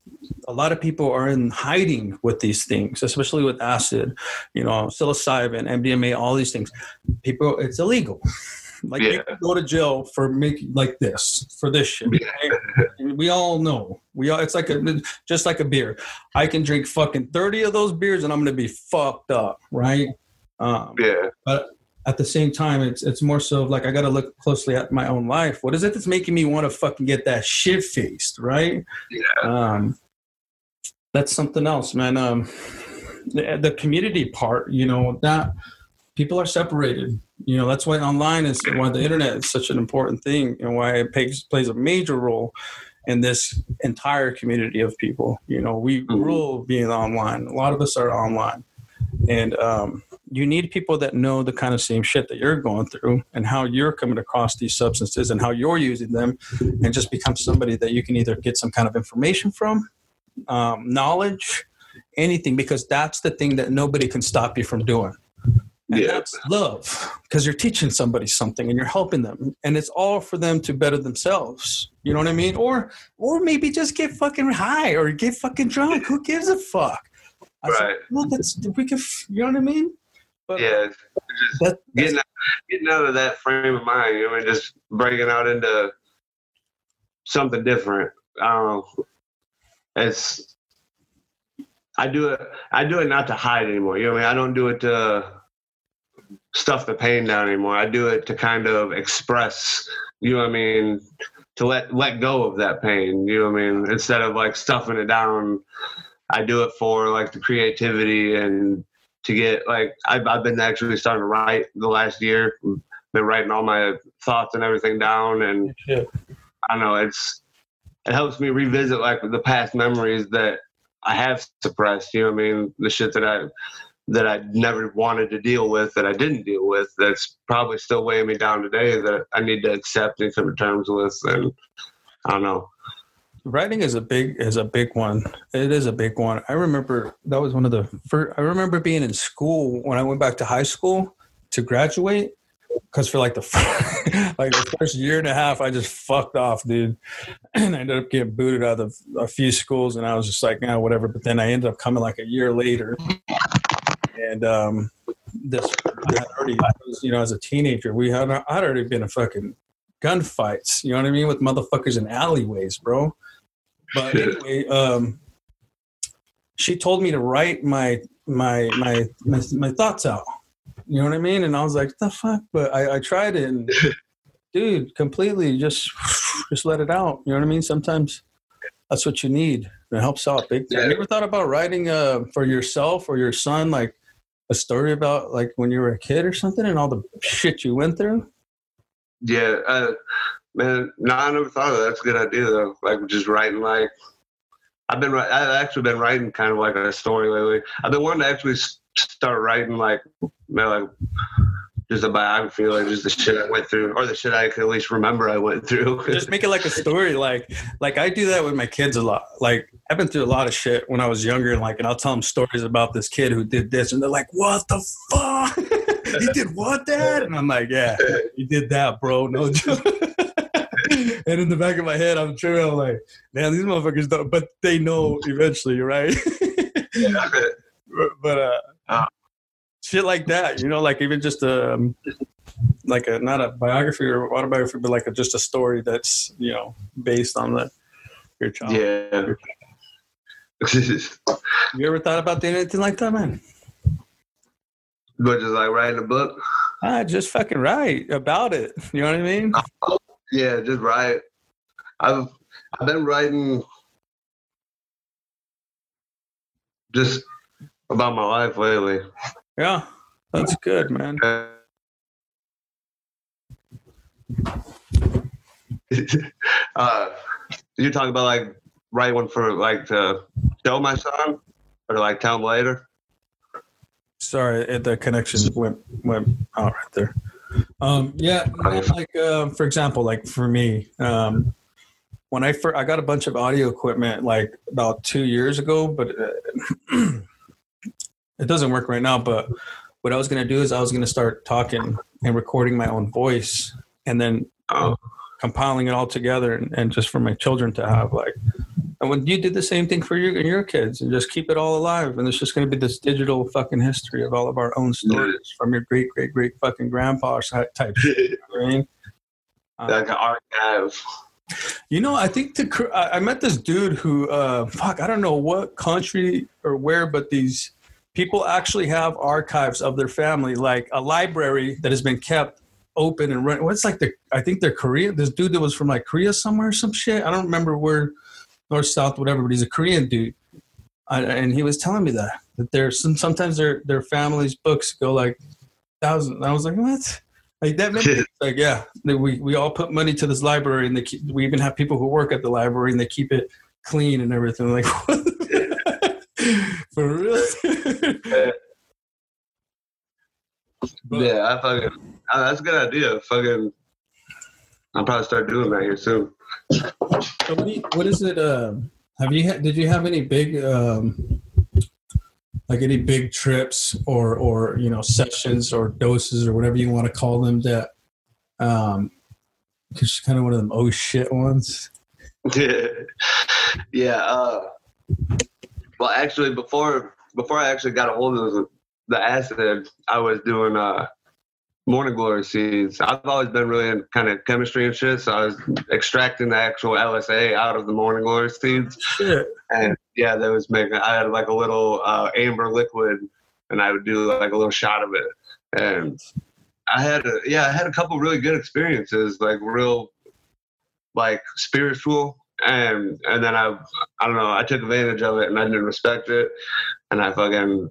a lot of people are in hiding with these things, especially with acid, you know, psilocybin, MDMA, all these things. People, it's illegal. Like Yeah. go to jail for making like this for this shit. right? we all know. We all. It's like a just like a beer. I can drink fucking thirty of those beers and I'm gonna be fucked up, right? Um, Yeah. but at the same time it's it's more so like i gotta look closely at my own life what is it that's making me want to fucking get that shit faced right Yeah. um that's something else man um the, the community part you know that people are separated you know that's why online is why the internet is such an important thing and why it plays plays a major role in this entire community of people. You know we Mhm. rule being online. A lot of us are online. And um, you need people that know the kind of same shit that you're going through and how you're coming across these substances and how you're using them and just become somebody that you can either get some kind of information from um, knowledge anything because that's the thing that nobody can stop you from doing and Yeah. that's love because you're teaching somebody something and you're helping them and it's all for them to better themselves you know what i mean or or maybe just get fucking high or get fucking drunk who gives a fuck I said, Right. well, that's we can, you know what I mean? But Yeah. Uh, just that, getting out, getting out of that frame of mind, you know, and just breaking out into something different. I. It's I do it I do it not to hide anymore. You know what I mean? I don't do it to stuff the pain down anymore. I do it to kind of express, you know what I mean, to let let go of that pain, you know what I mean? Instead of like stuffing it down, I do it for like the creativity and to get like I've, I've been actually starting to write the last year been writing all my thoughts and everything down and Shit. i don't know it's it helps me revisit like the past memories that i have suppressed you know what i mean the shit that i that i never wanted to deal with that i didn't deal with that's probably still weighing me down today that i need to accept and come to terms with and i don't know writing is a big is a big one. It is a big one. I remember that was one of the first. I remember being in school when I went back to high school to graduate. Because for like the fir- like the first year and a half, I just fucked off, dude, and I ended up getting booted out of a few schools, and I was just like, yeah, whatever. But then I ended up coming like a year later, and um, this I had already, was, you know, as a teenager, we had I'd already been in fucking gunfights, you know what I mean, with motherfuckers in alleyways, bro. But anyway, um, she told me to write my my my my, my thoughts out. You know what I mean? And I was like, the fuck? But I, I tried it and dude, completely just just let it out. You know what I mean? Sometimes that's what you need. It helps out big time. Yeah. You ever thought about writing uh for yourself or your son like a story about like when you were a kid or something and all the shit you went through? Yeah, uh, man. No, I never thought of that. That's a good idea though. Like just writing like I've been. I've actually been writing kind of like a story lately. I've been wanting to actually start writing like, man, like just a biography, like just the shit I went through, or the shit I could at least remember I went through. just make it like a story like like i do that with my kids a lot. Like i've been through a lot of shit when i was younger and like and i'll tell them stories about this kid who did this and they're like what the fuck? He did what dad? And i'm like yeah he did that bro no joke. And in the back of my head i'm true i'm like man these motherfuckers don't but they know eventually right? Yeah, but uh Ah. Shit like that you know like even just a like a not a biography or autobiography but like a, just a story that's you know based on the your child yeah. you ever thought about doing anything like that man but just like writing a book. ah just fucking write about it you know what i mean Yeah, just write. I've I've been writing just about my life lately. Yeah that's good man. Uh, you talking about like write one for like to show my son or to like tell him later? sorry it, the connection went went out right there. Um yeah like um for example like for me um when i first i got a bunch of audio equipment like about two years ago but uh, it doesn't work right now but what i was going to do is i was going to start talking and recording my own voice and then Oh, compiling it all together and, and just for my children to have like And when you did the same thing for your your kids and just keep it all alive, and it's just going to be this digital fucking history of all of our own stories from your great great great fucking grandpa type shit. You know what I mean? Uh, like an archive. You know, I think the I I met this dude who, uh, fuck, I don't know what country or where, but these people actually have archives of their family, like a library that has been kept open and running. What's like the? I think they're Korean. This dude that was from like Korea somewhere, or some shit. I don't remember where, north, south, whatever. But he's a Korean dude, I, and he was telling me that that there's some sometimes their their families' books go like thousand. I was like, what? Like that like yeah, we we all put money to this library, and they keep, we even have people who work at the library, and they keep it clean and everything. Like for real. yeah, I fucking. Uh, that's a good idea. Fucking. I'll probably start doing that here soon. So what, you, what is it? Um, have you had? Did you have any big, um, like any big trips or or you know sessions or doses or whatever you want to call them that, um, just kind of one of them oh shit ones. Yeah, yeah. Uh, well, actually, before before I actually got a hold of the, acid, I was doing uh morning glory seeds. I've always been really in kind of chemistry and shit, so I was extracting the actual LSA out of the morning glory seeds. Shit. And yeah, that was making. I had like a little uh, amber liquid, and I would do like a little shot of it. And I had, a, yeah, I had a couple really good experiences, like real, like spiritual. And and then I, I don't know, I took advantage of it, and I didn't respect it, and I fucking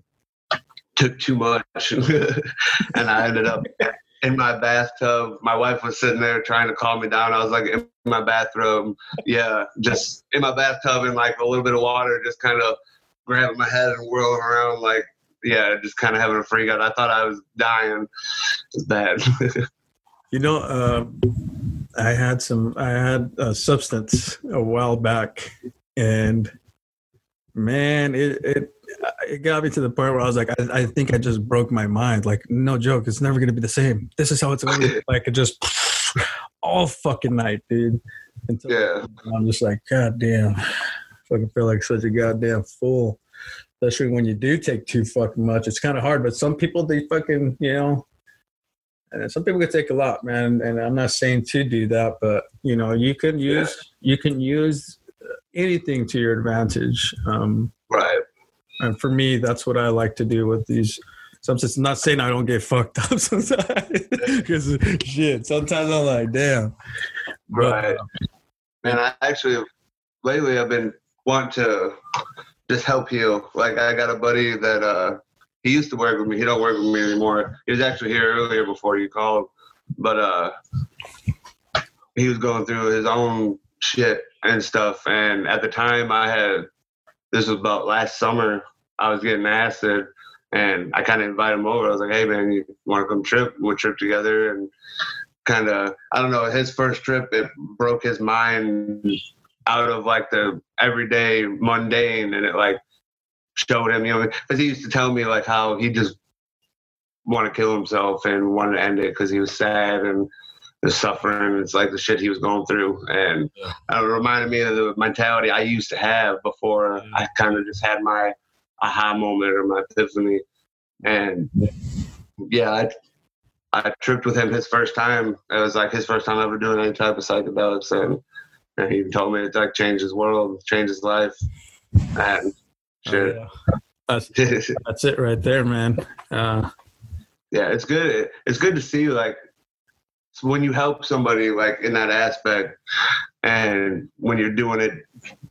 took too much and I ended up in my bathtub. My wife was sitting there trying to calm me down. I was like in my bathroom, yeah, just in my bathtub in like a little bit of water, just kind of grabbing my head and whirling around like yeah, just kind of having a freak out. I thought I was dying. It's bad. you know, uh, I had some. I had a substance a while back, and man, it it it got me to the point where I was like, I, I think I just broke my mind. Like, no joke, it's never gonna be the same. This is how it's gonna be. Like, it just all fucking night, dude. Until yeah. I'm just like, God damn, fucking feel like such a goddamn fool. Especially when you do take too fucking much. It's kind of hard, but some people they fucking, you know, and some people can take a lot, man. And I'm not saying to do that, but you know, you can use yeah. you can use anything to your advantage. Um, right. And for me, that's what I like to do with these substances. Not saying I don't get fucked up sometimes, because shit. Sometimes I'm like, damn. Right. Uh, Man, I actually lately I've been wanting to just help heal. Like I got a buddy that uh he used to work with me. He don't work with me anymore. He was actually here earlier before you called, but uh he was going through his own shit and stuff. And at the time, I had this was about last summer. I was getting acid, and I kind of invited him over. I was like, "Hey, man, you want to come trip? We'll trip together." And kind of, I don't know. His first trip, it broke his mind out of like the everyday mundane, and it like showed him, you know, because he used to tell me like how he just wanted to kill himself and wanted to end it because he was sad and the suffering. It's like the shit he was going through, and yeah. it reminded me of the mentality I used to have before yeah. I kind of just had my aha moment or my epiphany. And yeah, I I tripped with him his first time. It was like his first time ever doing any type of psychedelics, and, and he told me it like changed his world, changed his life, and oh. Oh, yeah. That's, that's it right there, man. Uh, yeah, it's good. It's good to see like when you help somebody like in that aspect, and when you're doing it,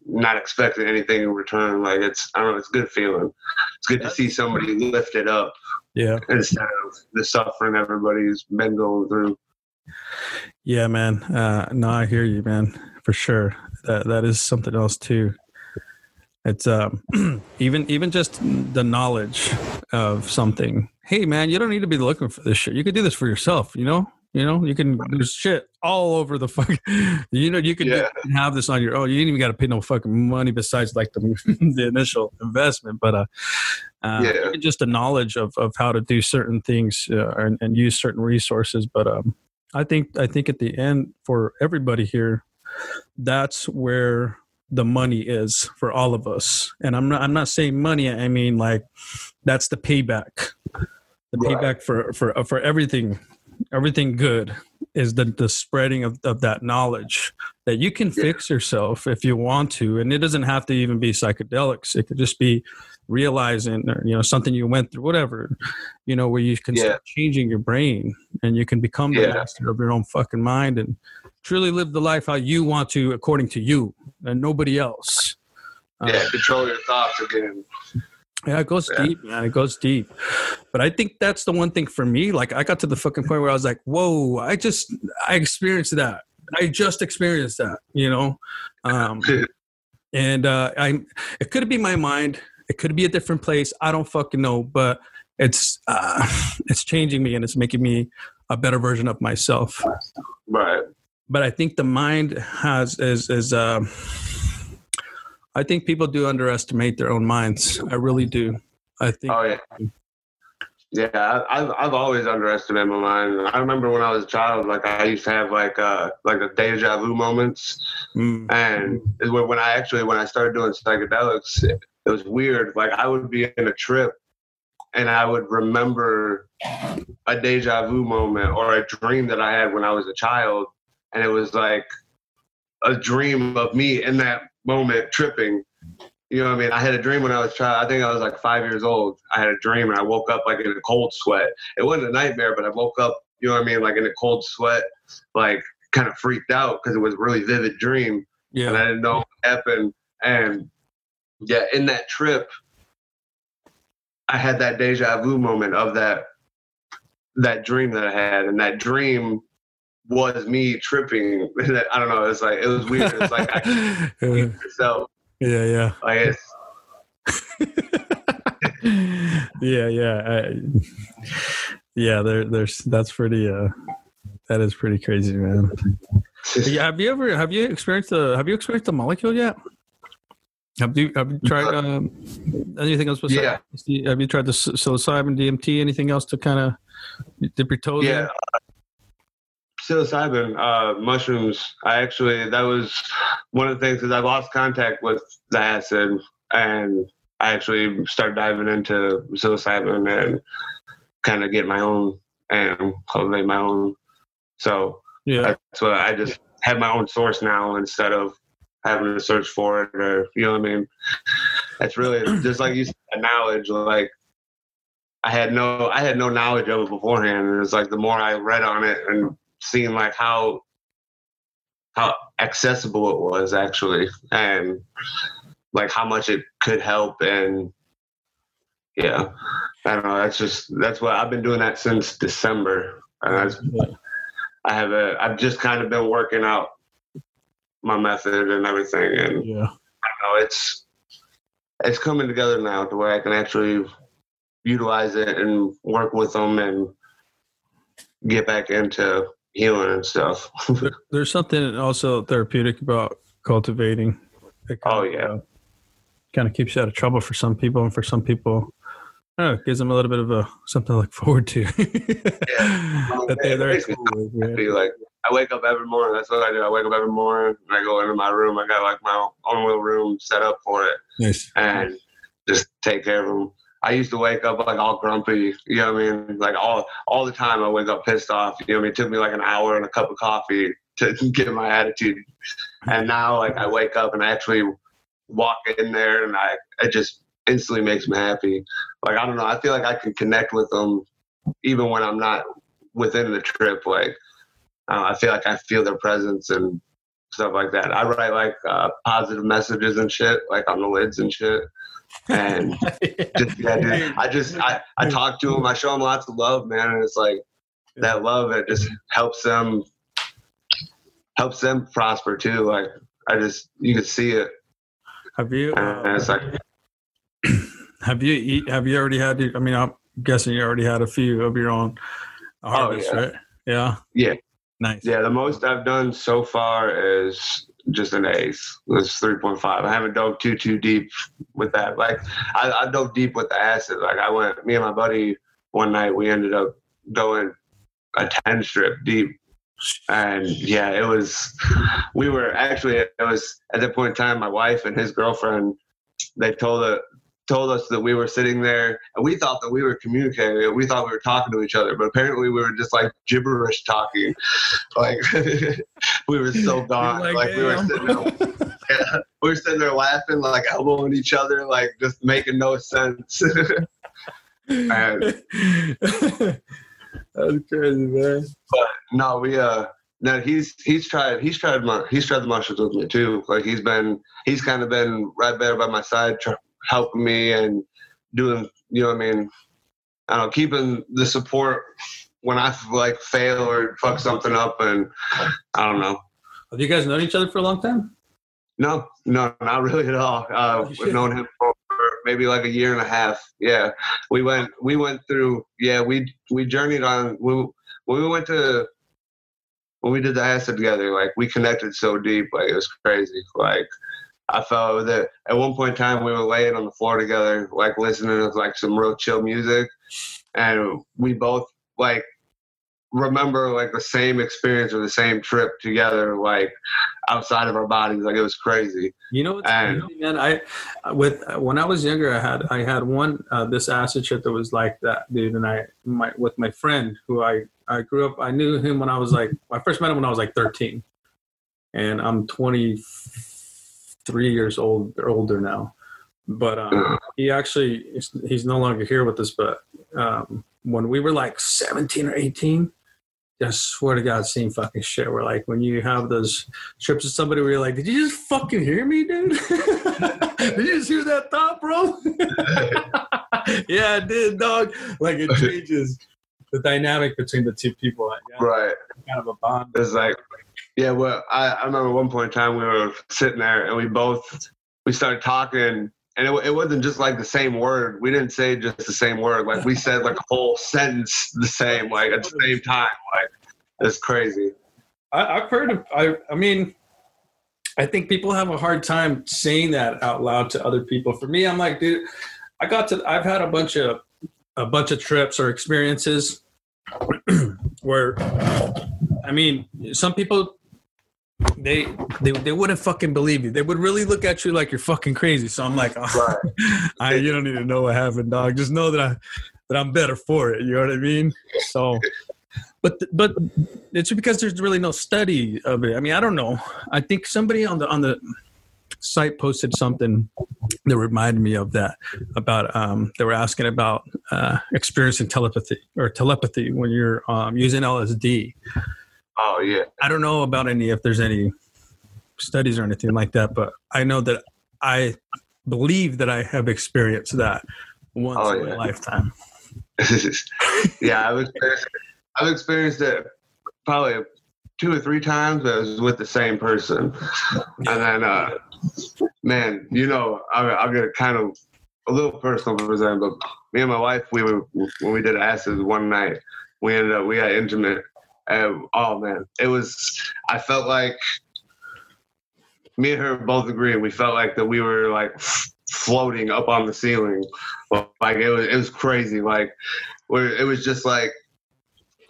not expecting anything in return, like it's I don't know, it's good feeling. It's good to see somebody lifted up. Yeah. Instead of the suffering everybody's been going through. Yeah, man. Uh, no, I hear you, man, for sure. That that is something else too. It's um, even even just the knowledge of something. Hey, man, you don't need to be looking for this shit. You could do this for yourself. You know, you know, you can there's shit all over the fuck. You know, you can yeah. have this on your own. You ain't even got to pay no fucking money besides like the the initial investment, but uh, uh yeah. just the knowledge of of how to do certain things uh, and, and use certain resources. But um, I think I think at the end for everybody here, that's where the money is for all of us. And I'm not I'm not saying money, I mean like that's the payback. The Right. payback for for uh, for everything everything good is the the spreading of, of that knowledge that you can Yeah. fix yourself if you want to and it doesn't have to even be psychedelics it could just be realizing or you know something you went through whatever you know where you can Yeah. start changing your brain and you can become the Yeah. master of your own fucking mind and truly live the life how you want to according to you and nobody else Uh, Yeah, control your thoughts again. yeah, it goes Yeah. deep, man. It goes deep. But I think that's the one thing for me. Like, I got to the fucking point where I was like, "Whoa!" I just, I experienced that. I just experienced that, you know. Um, and uh, I, it could be my mind. It could be a different place. I don't fucking know. But it's, uh, it's changing me, and it's making me a better version of myself. Right. But I think the mind has is is. Um, I think people do underestimate their own minds. I really do. I think. Oh yeah. Yeah, I've I've always underestimated my mind. I remember when I was a child, like I used to have like uh like the deja vu moments, Mm. and when I actually when I started doing psychedelics, it, was weird. Like I would be in a trip, and I would remember a deja vu moment or a dream that I had when I was a child, and it was like a dream of me in that moment tripping. You know what I mean? I had a dream when I was a child. I think I was like five years old. I had a dream and I woke up like in a cold sweat. It wasn't a nightmare, but I woke up, you know what I mean, like in a cold sweat, like kind of freaked out because it was a really vivid dream Yeah. and I didn't know what happened. And yeah, in that trip, I had that deja vu moment of that that dream that I had, and that dream was me tripping. I don't know. It's like it was weird. It's like I yeah, yourself. yeah, yeah. Like it's yeah, yeah. I, yeah, there, there's that's pretty. Uh, that is pretty crazy, man. Yeah, have you ever have you experienced the have you experienced the molecule yet? Have you have you tried um, anything else besides? Yeah. Have you tried the psilocybin, DMT, anything else to kind of dip your toes? yeah. in? Psilocybin, uh, mushrooms. I actually that was one of the things because I lost contact with the acid, and I actually started diving into psilocybin and kind of get my own and cultivate my own. So yeah, that's what I just have my own source now instead of having to search for it or you know what I mean. That's really just like you said, knowledge. Like I had no, I had no knowledge of it beforehand, and it's like the more I read on it and seeing like how how accessible it was actually, and like how much it could help, and yeah, I don't know. That's just that's what I've been doing that since December, and that's I have a I've just kind of been working out my method and everything and yeah. you know it's it's coming together now to where I can actually utilize it and work with them and get back into healing and stuff. There- There's something also therapeutic about cultivating. Oh, yeah. Uh, kind of keeps you out of trouble for some people, and for some people, I don't know, it gives them a little bit of a something to look forward to. that they, they're cool with, yeah. like I wake up every morning. That's what I do. I wake up every morning and I go into my room. I got like my own little room set up for it. Nice. and just take care of them. I used to wake up like all grumpy, you know what I mean? Like all all the time I wake up pissed off. You know what I mean? It took me like an hour and a cup of coffee to get my attitude. And now like I wake up and I actually walk in there and I it just instantly makes me happy. Like I don't know, I feel like I can connect with them even when I'm not within the trip. Like uh, I feel like I feel their presence and stuff like that. I write like uh, positive messages and shit, like on the lids and shit. And just, yeah, dude, I just I, I talk to them, I show them lots of love, man, and it's like that love it just helps them helps them prosper too. Like I just you can see it, Have you? and it's like have you eat? Have you already had? I'm mean, I'm guessing you already had a few of your own harvest, Oh, yeah. right? Yeah. Yeah. Nice. yeah, the most I've done so far is just an eighth. It's three point five. I haven't dove too too deep with that. Like I, I dove deep with the acid. Like I went, me and my buddy one night we ended up going a ten strip deep, and yeah, it was. We were actually it was at that point in time. My wife and his girlfriend they told it told us that we were sitting there and we thought that we were communicating. We thought we were talking to each other, but apparently we were just like gibberish talking. Like we were so gone. Like, Like, we were sitting there, yeah, we were sitting there laughing, like elbowing each other, like just making no sense. That's crazy, man. But no, we uh no, he's he's tried he's tried he's tried the mushrooms with me too. Like he's been he's kind of been right there by my side, helping me and doing you know what I mean. I don't know, keeping the support when I like fail or fuck something up, and I don't know. Have you guys known each other for a long time? No, no, not really at all. Uh, Oh, we've known him for maybe like a year and a half. Yeah, we went we went through. Yeah, we we journeyed on. We when we went to when we did the acid together. Like we connected so deep. Like it was crazy. Like I felt that at one point in time we were laying on the floor together, like listening to like some real chill music, and we both like remember like the same experience or the same trip together like outside of our bodies like it was crazy You know what's And- crazy, man? I with when I was younger, I had I had one uh, this acid trip that was like that, dude. And I my with my friend who I I grew up. I knew him when I was like I first met him when I was like 13, and I'm 23 years old older now. But um, he actually he's, no longer here with us. But um, when we were like 17 or 18. I swear to God, seen fucking shit. Where like when you have those trips with somebody where you're like, did you just fucking hear me, dude? did you just hear that thought, bro? yeah, I did, dog. Like it changes the dynamic between the two people. Like, yeah, right kind of a bond. it's like yeah well I, I remember one point in time we were sitting there and we both we started talking and it, it wasn't just like the same word. We didn't say just the same word. Like we said like a whole sentence the same like at the same time like it's crazy. I, I've heard of, I, I mean, I think people have a hard time saying that out loud to other people. For me, I'm like, dude, I got to, I've had a bunch of, a bunch of trips or experiences where, I mean, some people, they, they, they wouldn't fucking believe you. They would really look at you like you're fucking crazy. So I'm like, oh, I, you don't need to know what happened, dog. Just know that I, that I'm better for it. You know what I mean? So, but but it's because there's really no study of it. I mean, I don't know. I think somebody on the on the site posted something that reminded me of that about um, they were asking about uh, experiencing telepathy or telepathy when you're um, using LSD. Oh yeah I don't know about any if there's any studies or anything like that, but I know that I believe that I have experienced that once Oh, in yeah. a lifetime. yeah I've experienced, I've experienced it probably two or three times but it was with the same person and then uh man you know I, i'll get kind of a little personal for a second but me and my wife we were when we did acid one night we ended up we got intimate and oh man it was i felt like me and her both agreed. We felt like that we were like floating up on the ceiling. Like it was it was crazy. Like where it was just like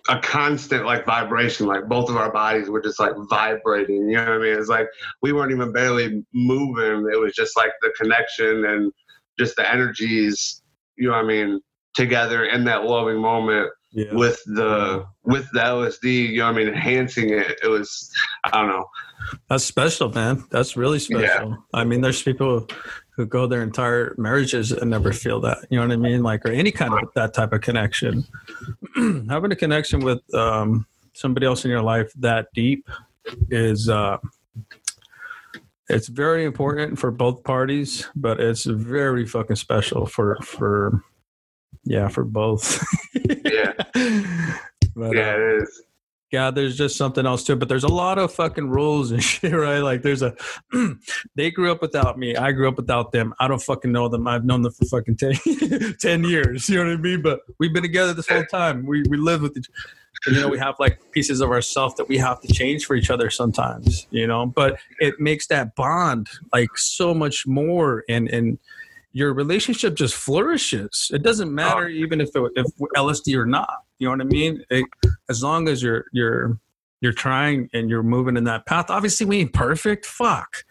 a constant like vibration. Like both of our bodies were just like vibrating. You know what i mean? It's like we weren't even barely moving. It was just like the connection and just the energies you know what i mean together in that loving moment Yeah. with the with the lsd you know what i mean enhancing it it was i don't know That's special, man. That's really special. Yeah. I mean, there's people who go their entire marriages and never feel that. You know what I mean? Like, or any kind of that type of connection. Having a connection with um, somebody else in your life that deep is uh, it's very important for both parties, but it's very fucking special for for yeah for both. yeah but, yeah uh, it is yeah, there's just something else to it. But there's a lot of fucking rules and shit, right? Like there's a they grew up without me. I grew up without them. I don't fucking know them. I've known them for fucking 10, 10 years. You know what I mean? But we've been together this whole time. We we live with each and, you know, we have like pieces of ourselves that we have to change for each other sometimes, you know. But it makes that bond like so much more and and your relationship just flourishes. It doesn't oh, matter even if it, if LSD or not. You know what I mean? It, as long as you're you're you're trying and you're moving in that path. Obviously, we ain't perfect. Fuck.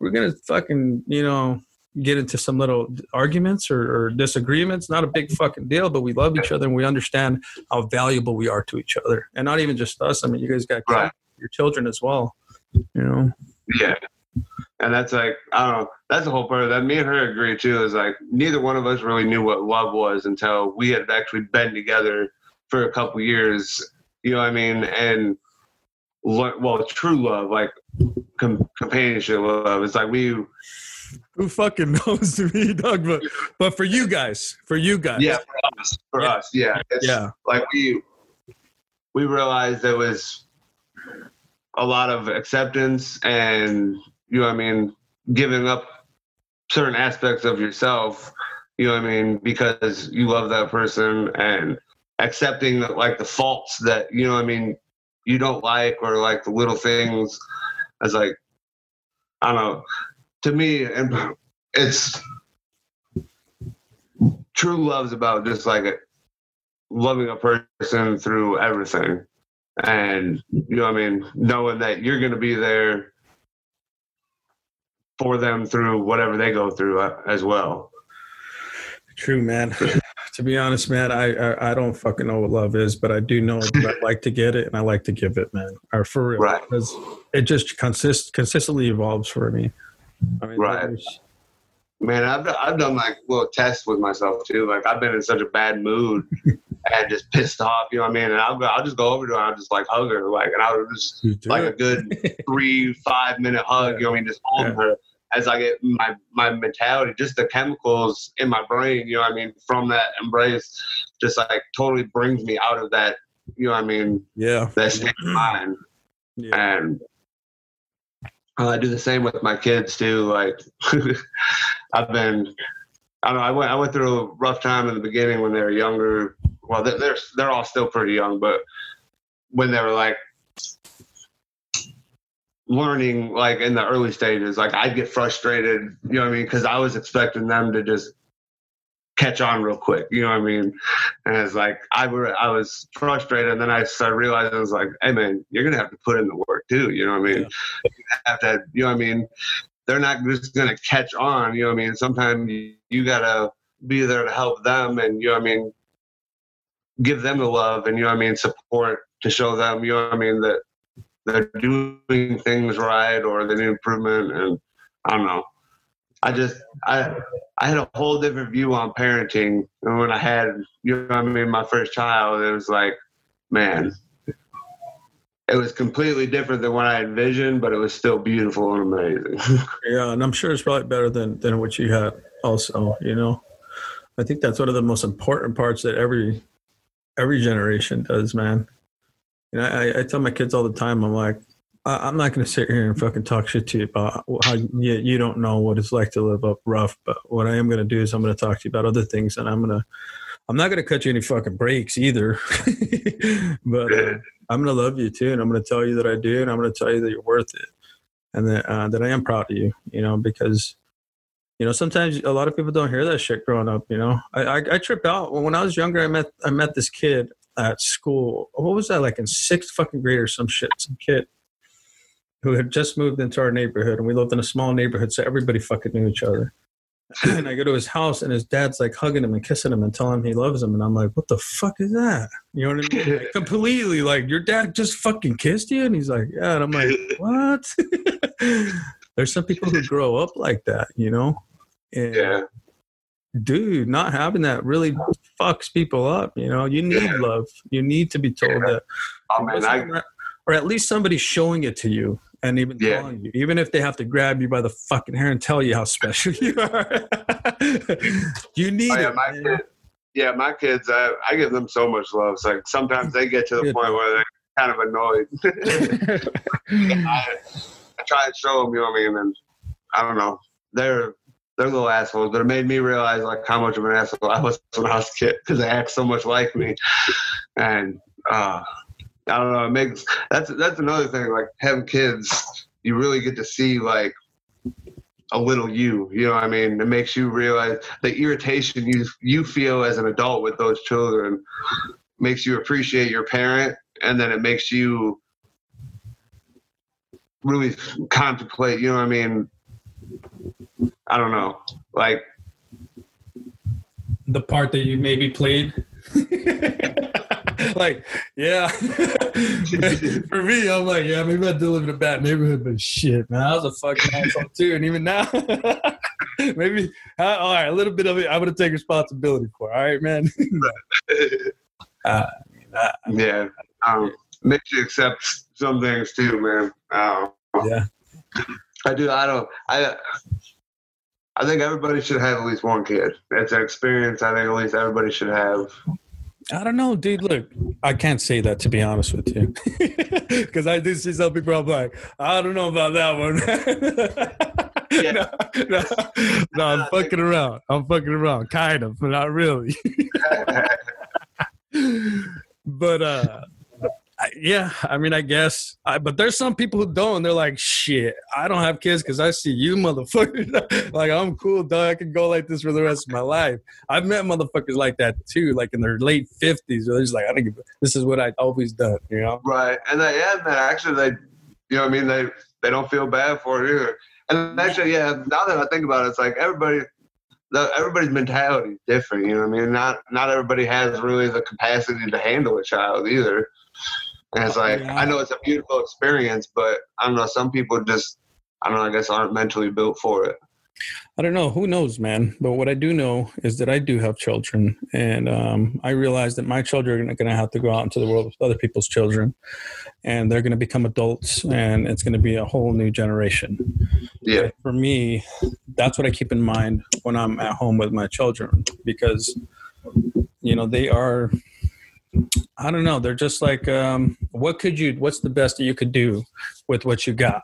We're gonna fucking, you know, get into some little arguments or, or, disagreements. Not a big fucking deal, but we love each other and we understand how valuable we are to each other. And not even just us. I mean, you guys got right. your children as well. You know. Yeah. And that's like I don't know. That's the whole part of that. Me and her agree too. Is like neither one of us really knew what love was until we had actually been together for a couple years. You know what I mean? And well, true love, like com- companionship love. It's like we who fucking knows to me, Doug? But but for you guys, for you guys, yeah, for us, for yeah. us, yeah, it's yeah. Like we we realized there was a lot of acceptance and you know what I mean, giving up certain aspects of yourself. You know what I mean, because you love that person and accepting like the faults that you know what I mean you don't like or like the little things as like I don't know to me, and it's true love's about just like loving a person through everything. And, you know I mean? Knowing that you're going to be there for them through whatever they go through uh, as well. True, man. to be honest, man, I, I, I don't fucking know what love is, but I do know that I like to get it and I like to give it, man. Or for real, right. because it just consist consistently evolves for me. I mean, right. Man, I've I've done like little tests with myself too. Like I've been in such a bad mood and just pissed off, you know what I mean? And I'll go, I'll just go over to her, and I'll just like hug her, like, and I'll just like a good three five minute hug, you know what I mean? Just holding yeah. her as I get my my mentality, just the chemicals in my brain, you know what I mean, from that embrace, just like totally brings me out of that, you know what I mean? Yeah. That state of mind. Yeah. And uh, I do the same with my kids too. Like I've been, I don't know, I went I went through a rough time in the beginning when they were younger. Well, they're they're, all still pretty young, but when they were like learning, like in the early stages, like I'd get frustrated, you know what I mean, because I was expecting them to just catch on real quick. You know what I mean? And it's like I were I was frustrated, and then I started realizing I was like, hey man, you're gonna have to put in the work too. You know what I mean? Yeah. You have to, you know what I mean? They're not just gonna catch on. You know what I mean? Sometimes you, you gotta be there to help them, and you know what I mean. Give them the love, and you know what I mean. Support to show them, you know what I mean, that they're doing things right or they need improvement, and I don't know. I just I I had a whole different view on parenting and when I had you know I mean my first child it was like man it was completely different than what I envisioned but it was still beautiful and amazing. yeah, and I'm sure it's probably better than than what you had also, you know. I think that's one of the most important parts that every every generation does, man. You know, I, I tell my kids all the time, I'm like, I'm not going to sit here and fucking talk shit to you about how you, you don't know what it's like to live up rough. But what I am going to do is I'm going to talk to you about other things, and I'm going to I'm not going to cut you any fucking breaks either. but uh, I'm going to love you too, and I'm going to tell you that I do, and I'm going to tell you that you're worth it, and that uh, that I am proud of you. You know, because you know sometimes a lot of people don't hear that shit growing up. You know, I I, I tripped out when I was younger. I met I met this kid at school. What was that like in sixth fucking grade or some shit? Some kid who had just moved into our neighborhood and we lived in a small neighborhood so everybody fucking knew each other. And i go to his house and his dad's like hugging him and kissing him and telling him he loves him and i'm like what the fuck is that? You know what i mean? Like, completely like your dad just fucking kissed you? And he's like yeah. And i'm like what? There's some people who grow up like that you know? And yeah. dude not having that really fucks people up you know? You need yeah. love. You need to be told yeah. that oh, man, I, or at least somebody showing it to you and even yeah. telling you, even if they have to grab you by the fucking hair and tell you how special you are. you need oh, yeah, it. My kid, yeah, my kids, I, I give them so much love. It's like sometimes they get to the point where they're kind of annoyed. I, I, try and show them, you know what I mean? And I don't know, they're they're little assholes, but it made me realize like how much of an asshole I was when I was a kid because they act so much like me. And uh, I don't know. It makes that's that's another thing. Like having kids, you really get to see like a little you. You know what I mean? It makes you realize the irritation you you feel as an adult with those children makes you appreciate your parent, and then it makes you really contemplate. You know what I mean? I don't know, like the part that you maybe played. like, yeah. For me, I'm like, yeah, maybe I did live in a bad neighborhood, but shit, man, I was a fucking asshole too. And even now, maybe, uh, all right, a little bit of it, I'm going to take responsibility for. All right, man. uh, yeah. Um, makes you accept some things too, man. Um, yeah. I do. I don't. I. I think everybody should have at least one kid. It's an experience. I think at least everybody should have. I don't know, dude. Look, I can't say that to be honest with you, because I do see some people. I'm like, I don't know about that one. yeah. no, no, no, I'm fucking around. I'm fucking around, kind of, but not really. but uh, yeah, I mean, I guess, I, but there's some people who don't. They're like, shit, I don't have kids because I see you motherfuckers. like, I'm cool, dog. I can go like this for the rest of my life. I've met motherfuckers like that too, like in their late 50s. Where they're just like, I don't give. This is what I always done, you know? Right, and they, yeah, man, actually, they, you know, I mean, they they don't feel bad for it either. And actually, yeah, now that I think about it, it's like everybody everybody's mentality is different. You know what I mean? Not not everybody has really the capacity to handle a child either. And it's like yeah. I know it's a beautiful experience, but I don't know. Some people just I don't know. I guess aren't mentally built for it. I don't know. Who knows, man? But what I do know is that I do have children, and um, I realize that my children are going to have to go out into the world with other people's children, and they're going to become adults, and it's going to be a whole new generation. Yeah. for me, that's what I keep in mind when I'm at home with my children, because you know they are I don't know. They're just like, um, what could you? What's the best that you could do with what you got?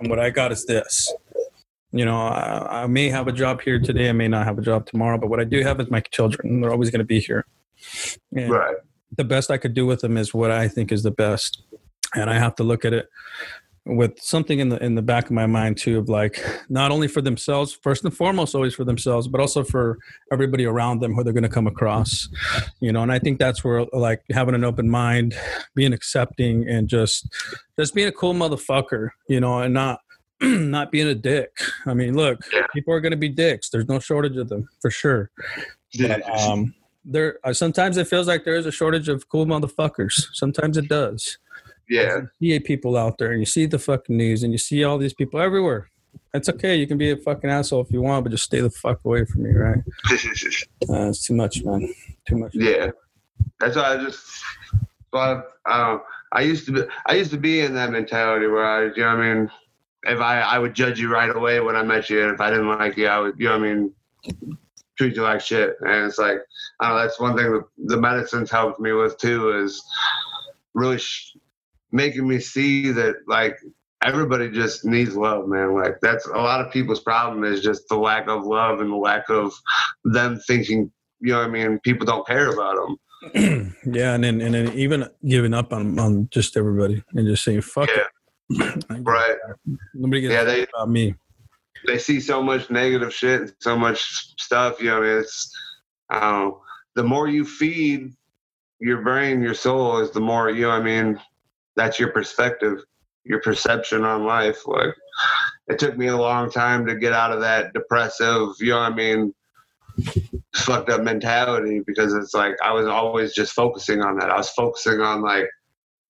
And what I got is this. You know, I, I may have a job here today. I may not have a job tomorrow. But what I do have is my children. They're always going to be here. And right. The best I could do with them is what I think is the best, and I have to look at it with something in the in the back of my mind too of like not only for themselves first and foremost always for themselves but also for everybody around them who they're going to come across you know and i think that's where like having an open mind being accepting and just just being a cool motherfucker you know and not not being a dick. I mean look people are going to be dicks. There's no shortage of them for sure. But, um there uh, sometimes it feels like there is a shortage of cool motherfuckers. Sometimes it does yeah. You see people out there and you see the fucking news and you see all these people everywhere. It's okay. You can be a fucking asshole if you want, but just stay the fuck away from me, right? uh, it's too much, man. Too much. Yeah. That's why I just. But um, I used to be. I used to be in that mentality where I, you know, what I mean, if I I would judge you right away when I met you, and if I didn't like you, I would, you know, what I mean, treat you like shit. And it's like, I don't know. That's one thing that the medicines helped me with too is really sh- making me see that like everybody just needs love, man. Like that's a lot of people's problem is just the lack of love and the lack of them thinking. You know what I mean? People don't care about them. yeah, and then and then even giving up on on just everybody and just saying fuck yeah. it. right. Nobody gets yeah, they, about me. They see so much negative shit, and so much stuff. You know, I mean, it's um, the more you feed your brain, your soul, is the more you know. I mean, that's your perspective, your perception on life. Like it took me a long time to get out of that depressive, you know what I mean, fucked up mentality because it's like I was always just focusing on that. I was focusing on like,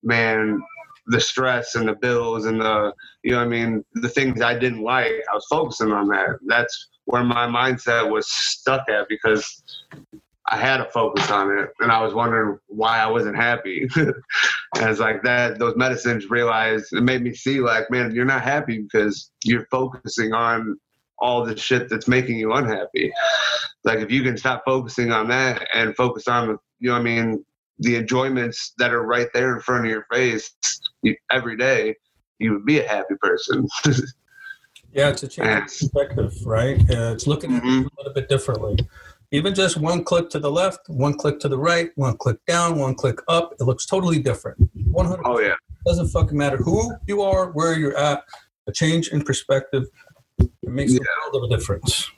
man, the stress and the bills and the you know I mean, the things I didn't like. I was focusing on that. That's where my mindset was stuck at because I had to focus on it, and I was wondering why I wasn't happy. and it's like that; those medicines realized it made me see, like, man, you're not happy because you're focusing on all the shit that's making you unhappy. Like, if you can stop focusing on that and focus on, you know, I mean, the enjoyments that are right there in front of your face every day, you would be a happy person. yeah, it's a change of perspective, right? Uh, it's looking at mm-hmm. it a little bit differently even just one click to the left, one click to the right, one click down, one click up, it looks totally different. 100 Oh, yeah. Doesn't fucking matter who you are, where you're at, a change in perspective, it makes yeah. a world of a difference.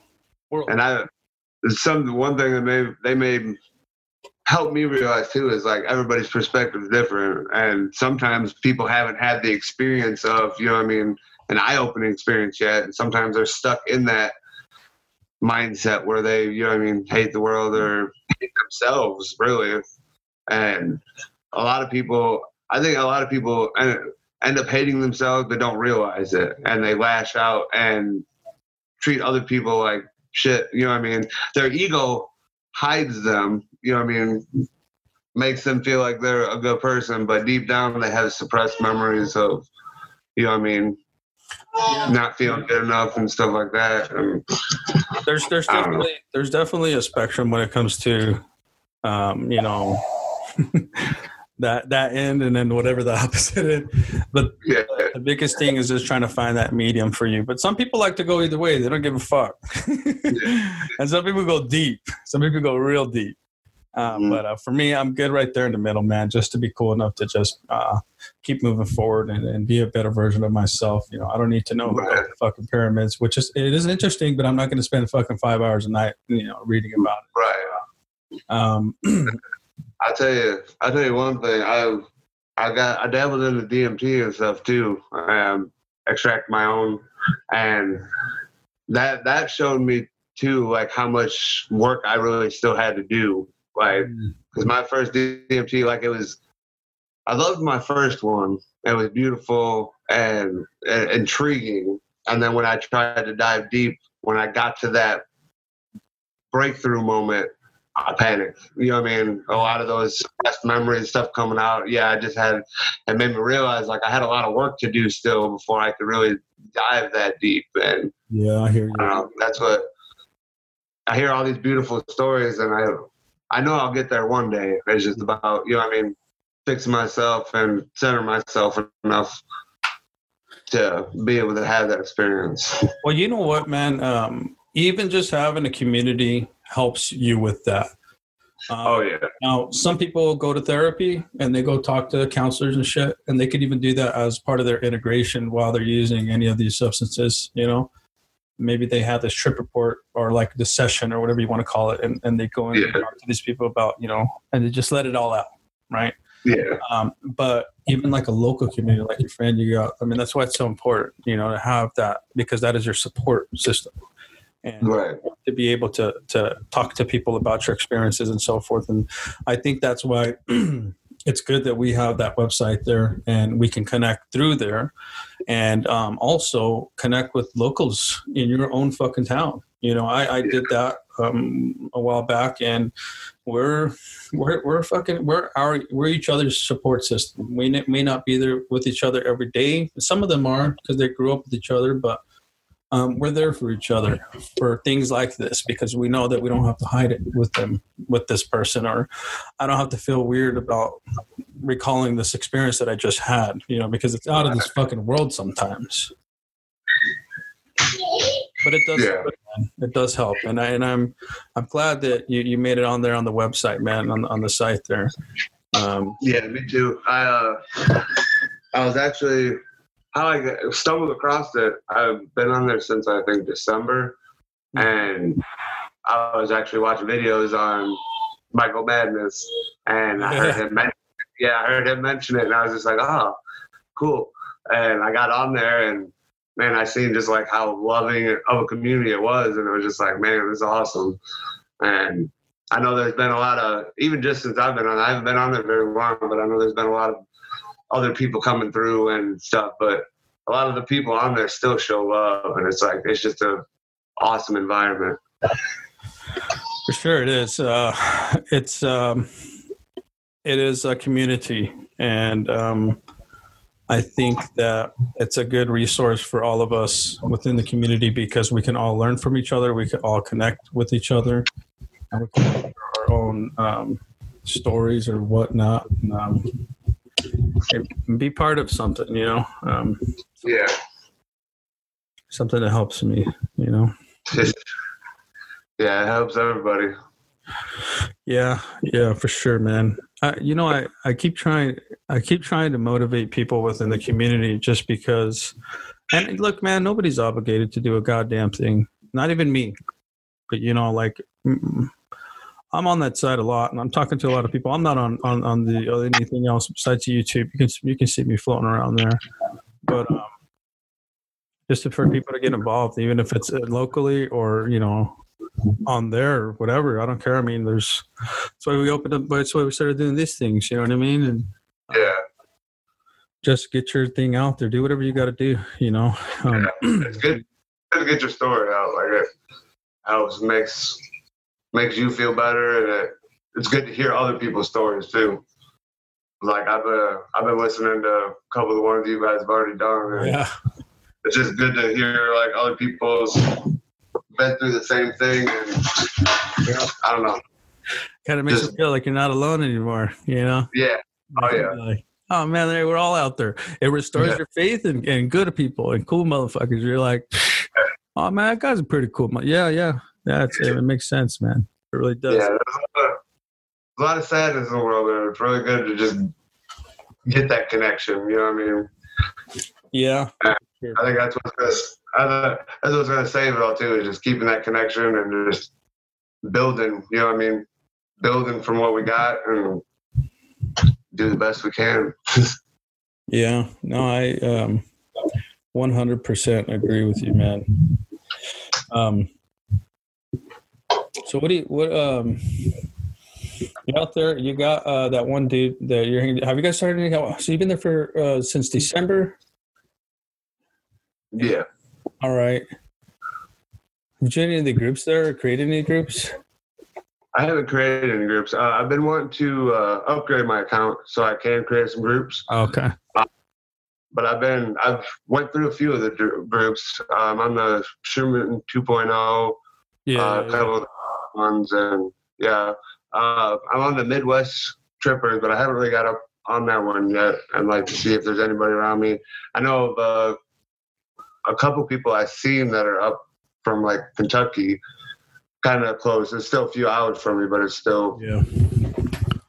World. And I, some one thing that may they may help me realize too is like everybody's perspective is different, and sometimes people haven't had the experience of you know what I mean an eye-opening experience yet, and sometimes they're stuck in that mindset where they you know what I mean hate the world or hate themselves really, and a lot of people I think a lot of people end, up hating themselves but don't realize it, and they lash out and treat other people like shit. You know what I mean? Their ego hides them. You know what I mean? Makes them feel like they're a good person, but deep down they have suppressed memories of, you know what I mean. Not feeling good enough and stuff like that. And there's there's know. definitely there's definitely a spectrum when it comes to um, you know that that end and then whatever the opposite end. But yeah, the biggest thing is just trying to find that medium for you. But some people like to go either way. They don't give a fuck. and some people go deep. Some people go real deep. Um, Mhm. But uh, for me, I'm good right there in the middle, man. Just to be cool enough to just uh, keep moving forward and, and be a better version of myself. You know, I don't need to know about Right. the fucking pyramids, which is it is interesting, but I'm not going to spend fucking five hours a night, you know, reading about it. right. Um, I tell you, I tell you one thing. I I got I dabbled in the DMT and stuff too. Um, extract my own, and that that showed me too, like how much work I really still had to do. Like, mm. because my first DMT, like it was, I loved my first one. It was beautiful and, and intriguing. And then when I tried to dive deep, when I got to that breakthrough moment, I panicked. You know what I mean? A lot of those suppressed memories, stuff coming out. Yeah, I just had, it made me realize like I had a lot of work to do still before I could really dive that deep. And yeah, I hear you. I know, that's what I hear all these beautiful stories, and I I know I'll get there one day. It's just about you know what I mean, fixing myself and center myself enough to be able to have that experience. Well, you know what, man? Um, even just having a community helps you with that. Um, Oh yeah, Now, some people go to therapy and they go talk to counselors and shit, and they could even do that as part of their integration while they're using any of these substances. You know, maybe they have this trip report or like the session or whatever you want to call it, and, and they go in and Yeah. talk to these people about, you know, and they just let it all out, right? yeah, Um, but even like a local community, like your friend, you got, I mean, that's why it's so important, you know, to have that because that is your support system. And right, to be able to to talk to people about your experiences and so forth. And I think that's why it's good that we have that website there and we can connect through there, and um, also connect with locals in your own fucking town. You know, I, I did that um, a while back, and we're we're we're fucking we're our we're each other's support system. We may not be there with each other every day. Some of them are because they grew up with each other, but um, we're there for each other for things like this because we know that we don't have to hide it with them with this person or i don't have to feel weird about recalling this experience that i just had you know because it's out of this fucking world sometimes but it does Yeah. man. it does help and I, and i'm i'm glad that you, you made it on there on the website man on, on the site there um, yeah. Me too. I uh, I was actually I got- stumbled across it. I've been on there since I think December, hmm. and I was actually watching videos on Michael Madness, and I heard him mention. Yeah, I heard him mention it, and I was just like, oh, cool. And I got on there, and man, I seen just like how loving of a community it was, and it was just like, man, this is awesome. And I know there's been a lot of, even just since I've been on, I haven't been on there very long, but I know there's been a lot of other people coming through and stuff. But a lot of the people on there still show love, and it's like it's just a awesome environment. For sure, it is. Uh, it's um, it is a community, and um, I think that it's a good resource for all of us within the community because we can all learn from each other. We can all connect with each other, and we can our own um, stories or whatnot. And, um, be part of something, you know, um, Yeah. something that helps me, you know. yeah, it helps everybody. Yeah, yeah, for sure, man. I, you know, I, I keep trying, I keep trying to motivate people within the community just because. And look, man, nobody's obligated to do a goddamn thing. Not even me. But you know, like, mm, I'm on that side a lot, and I'm talking to a lot of people. I'm not on on on the uh, anything else besides YouTube. You can you can see me floating around there, but um, just for people to get involved, even if it's uh, locally or you know on there or whatever. I don't care. I mean, there's that's why we opened up. but That's why we started doing these things. You know what I mean? And Yeah, just get your thing out there. Do whatever you got to do. You know. Um, it's good. Good to get your story out. Like it helps makes makes you feel better, and it, it's good to hear other people's stories too. Like I've uh, I've been listening to a couple of the ones you guys have already done. And yeah. It's just good to hear like other people's been through the same thing, and you know, I don't know. Kind of makes Just- you feel like you're not alone anymore. You know. Yeah, Oh, yeah. Like, oh man, they we're all out there. It restores Yeah. your faith in, in good people and cool motherfuckers. You're like, oh man, that guy's a pretty cool. mo-" Yeah, yeah, that's it. It makes sense, man. It really does. yeah. There's a lot, of, a lot of sadness in the world, and it's really good to just get that connection. You know what I mean? Yeah. I think that's what's gonna, I, that's what's gonna save it all too. Is just keeping that connection and just building. You know what I mean? Building from what we got and do the best we can. Yeah. No, I um 100% agree with you, man. Um So what do you what um you out there you got uh that one dude that you're hanging have you guys started any so you've been there for uh since December? yeah. All right. Have you joined any of the groups there or created any groups? I haven't created any groups. Uh, I've been wanting to uh, upgrade my account so I can create some groups. Okay. But I've been I've went through a few of the groups. Um, I'm the Sherman 2.0, Yeah. uh, a couple of ones, and yeah, uh, I'm on the Midwest Trippers, but I haven't really got up on that one yet. I'd like to see if there's anybody around me. I know of uh, a couple people I've seen that are up from like Kentucky, kind of close. It's still a few hours from me, but it's still yeah.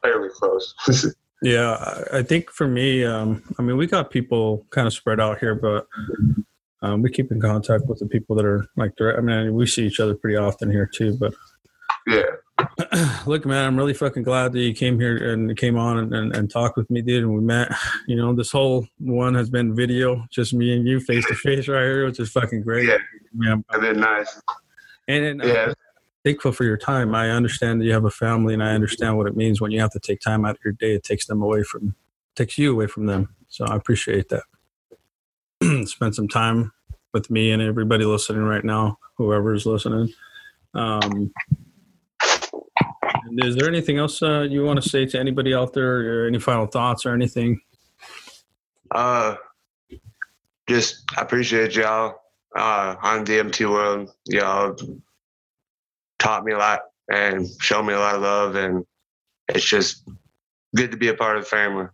fairly close. Yeah, I- I think for me, um, I mean, we got people kind of spread out here, but um, we keep in contact with the people that are like direct. I mean, we see each other pretty often here too. But yeah, look, man, I'm really fucking glad that you came here and came on and, and, and talked with me, dude. And we met. You know, this whole one has been video, just me and you face to face right here, which is fucking great. Yeah. man. and then nice. And, and Yeah. thankful for your time. I understand that you have a family, and I understand what it means when you have to take time out of your day. It takes them away from, takes you away from them. So I appreciate that. Spend some time with me and everybody listening right now, whoever is listening. Um, and is there anything else uh, you want to say to anybody out there, or any final thoughts or anything? Uh, just I appreciate y'all uh, on DMT World. Y'all taught me a lot and showed me a lot of love, and it's just good to be a part of the family.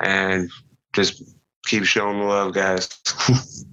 And just keep showing the love, guys.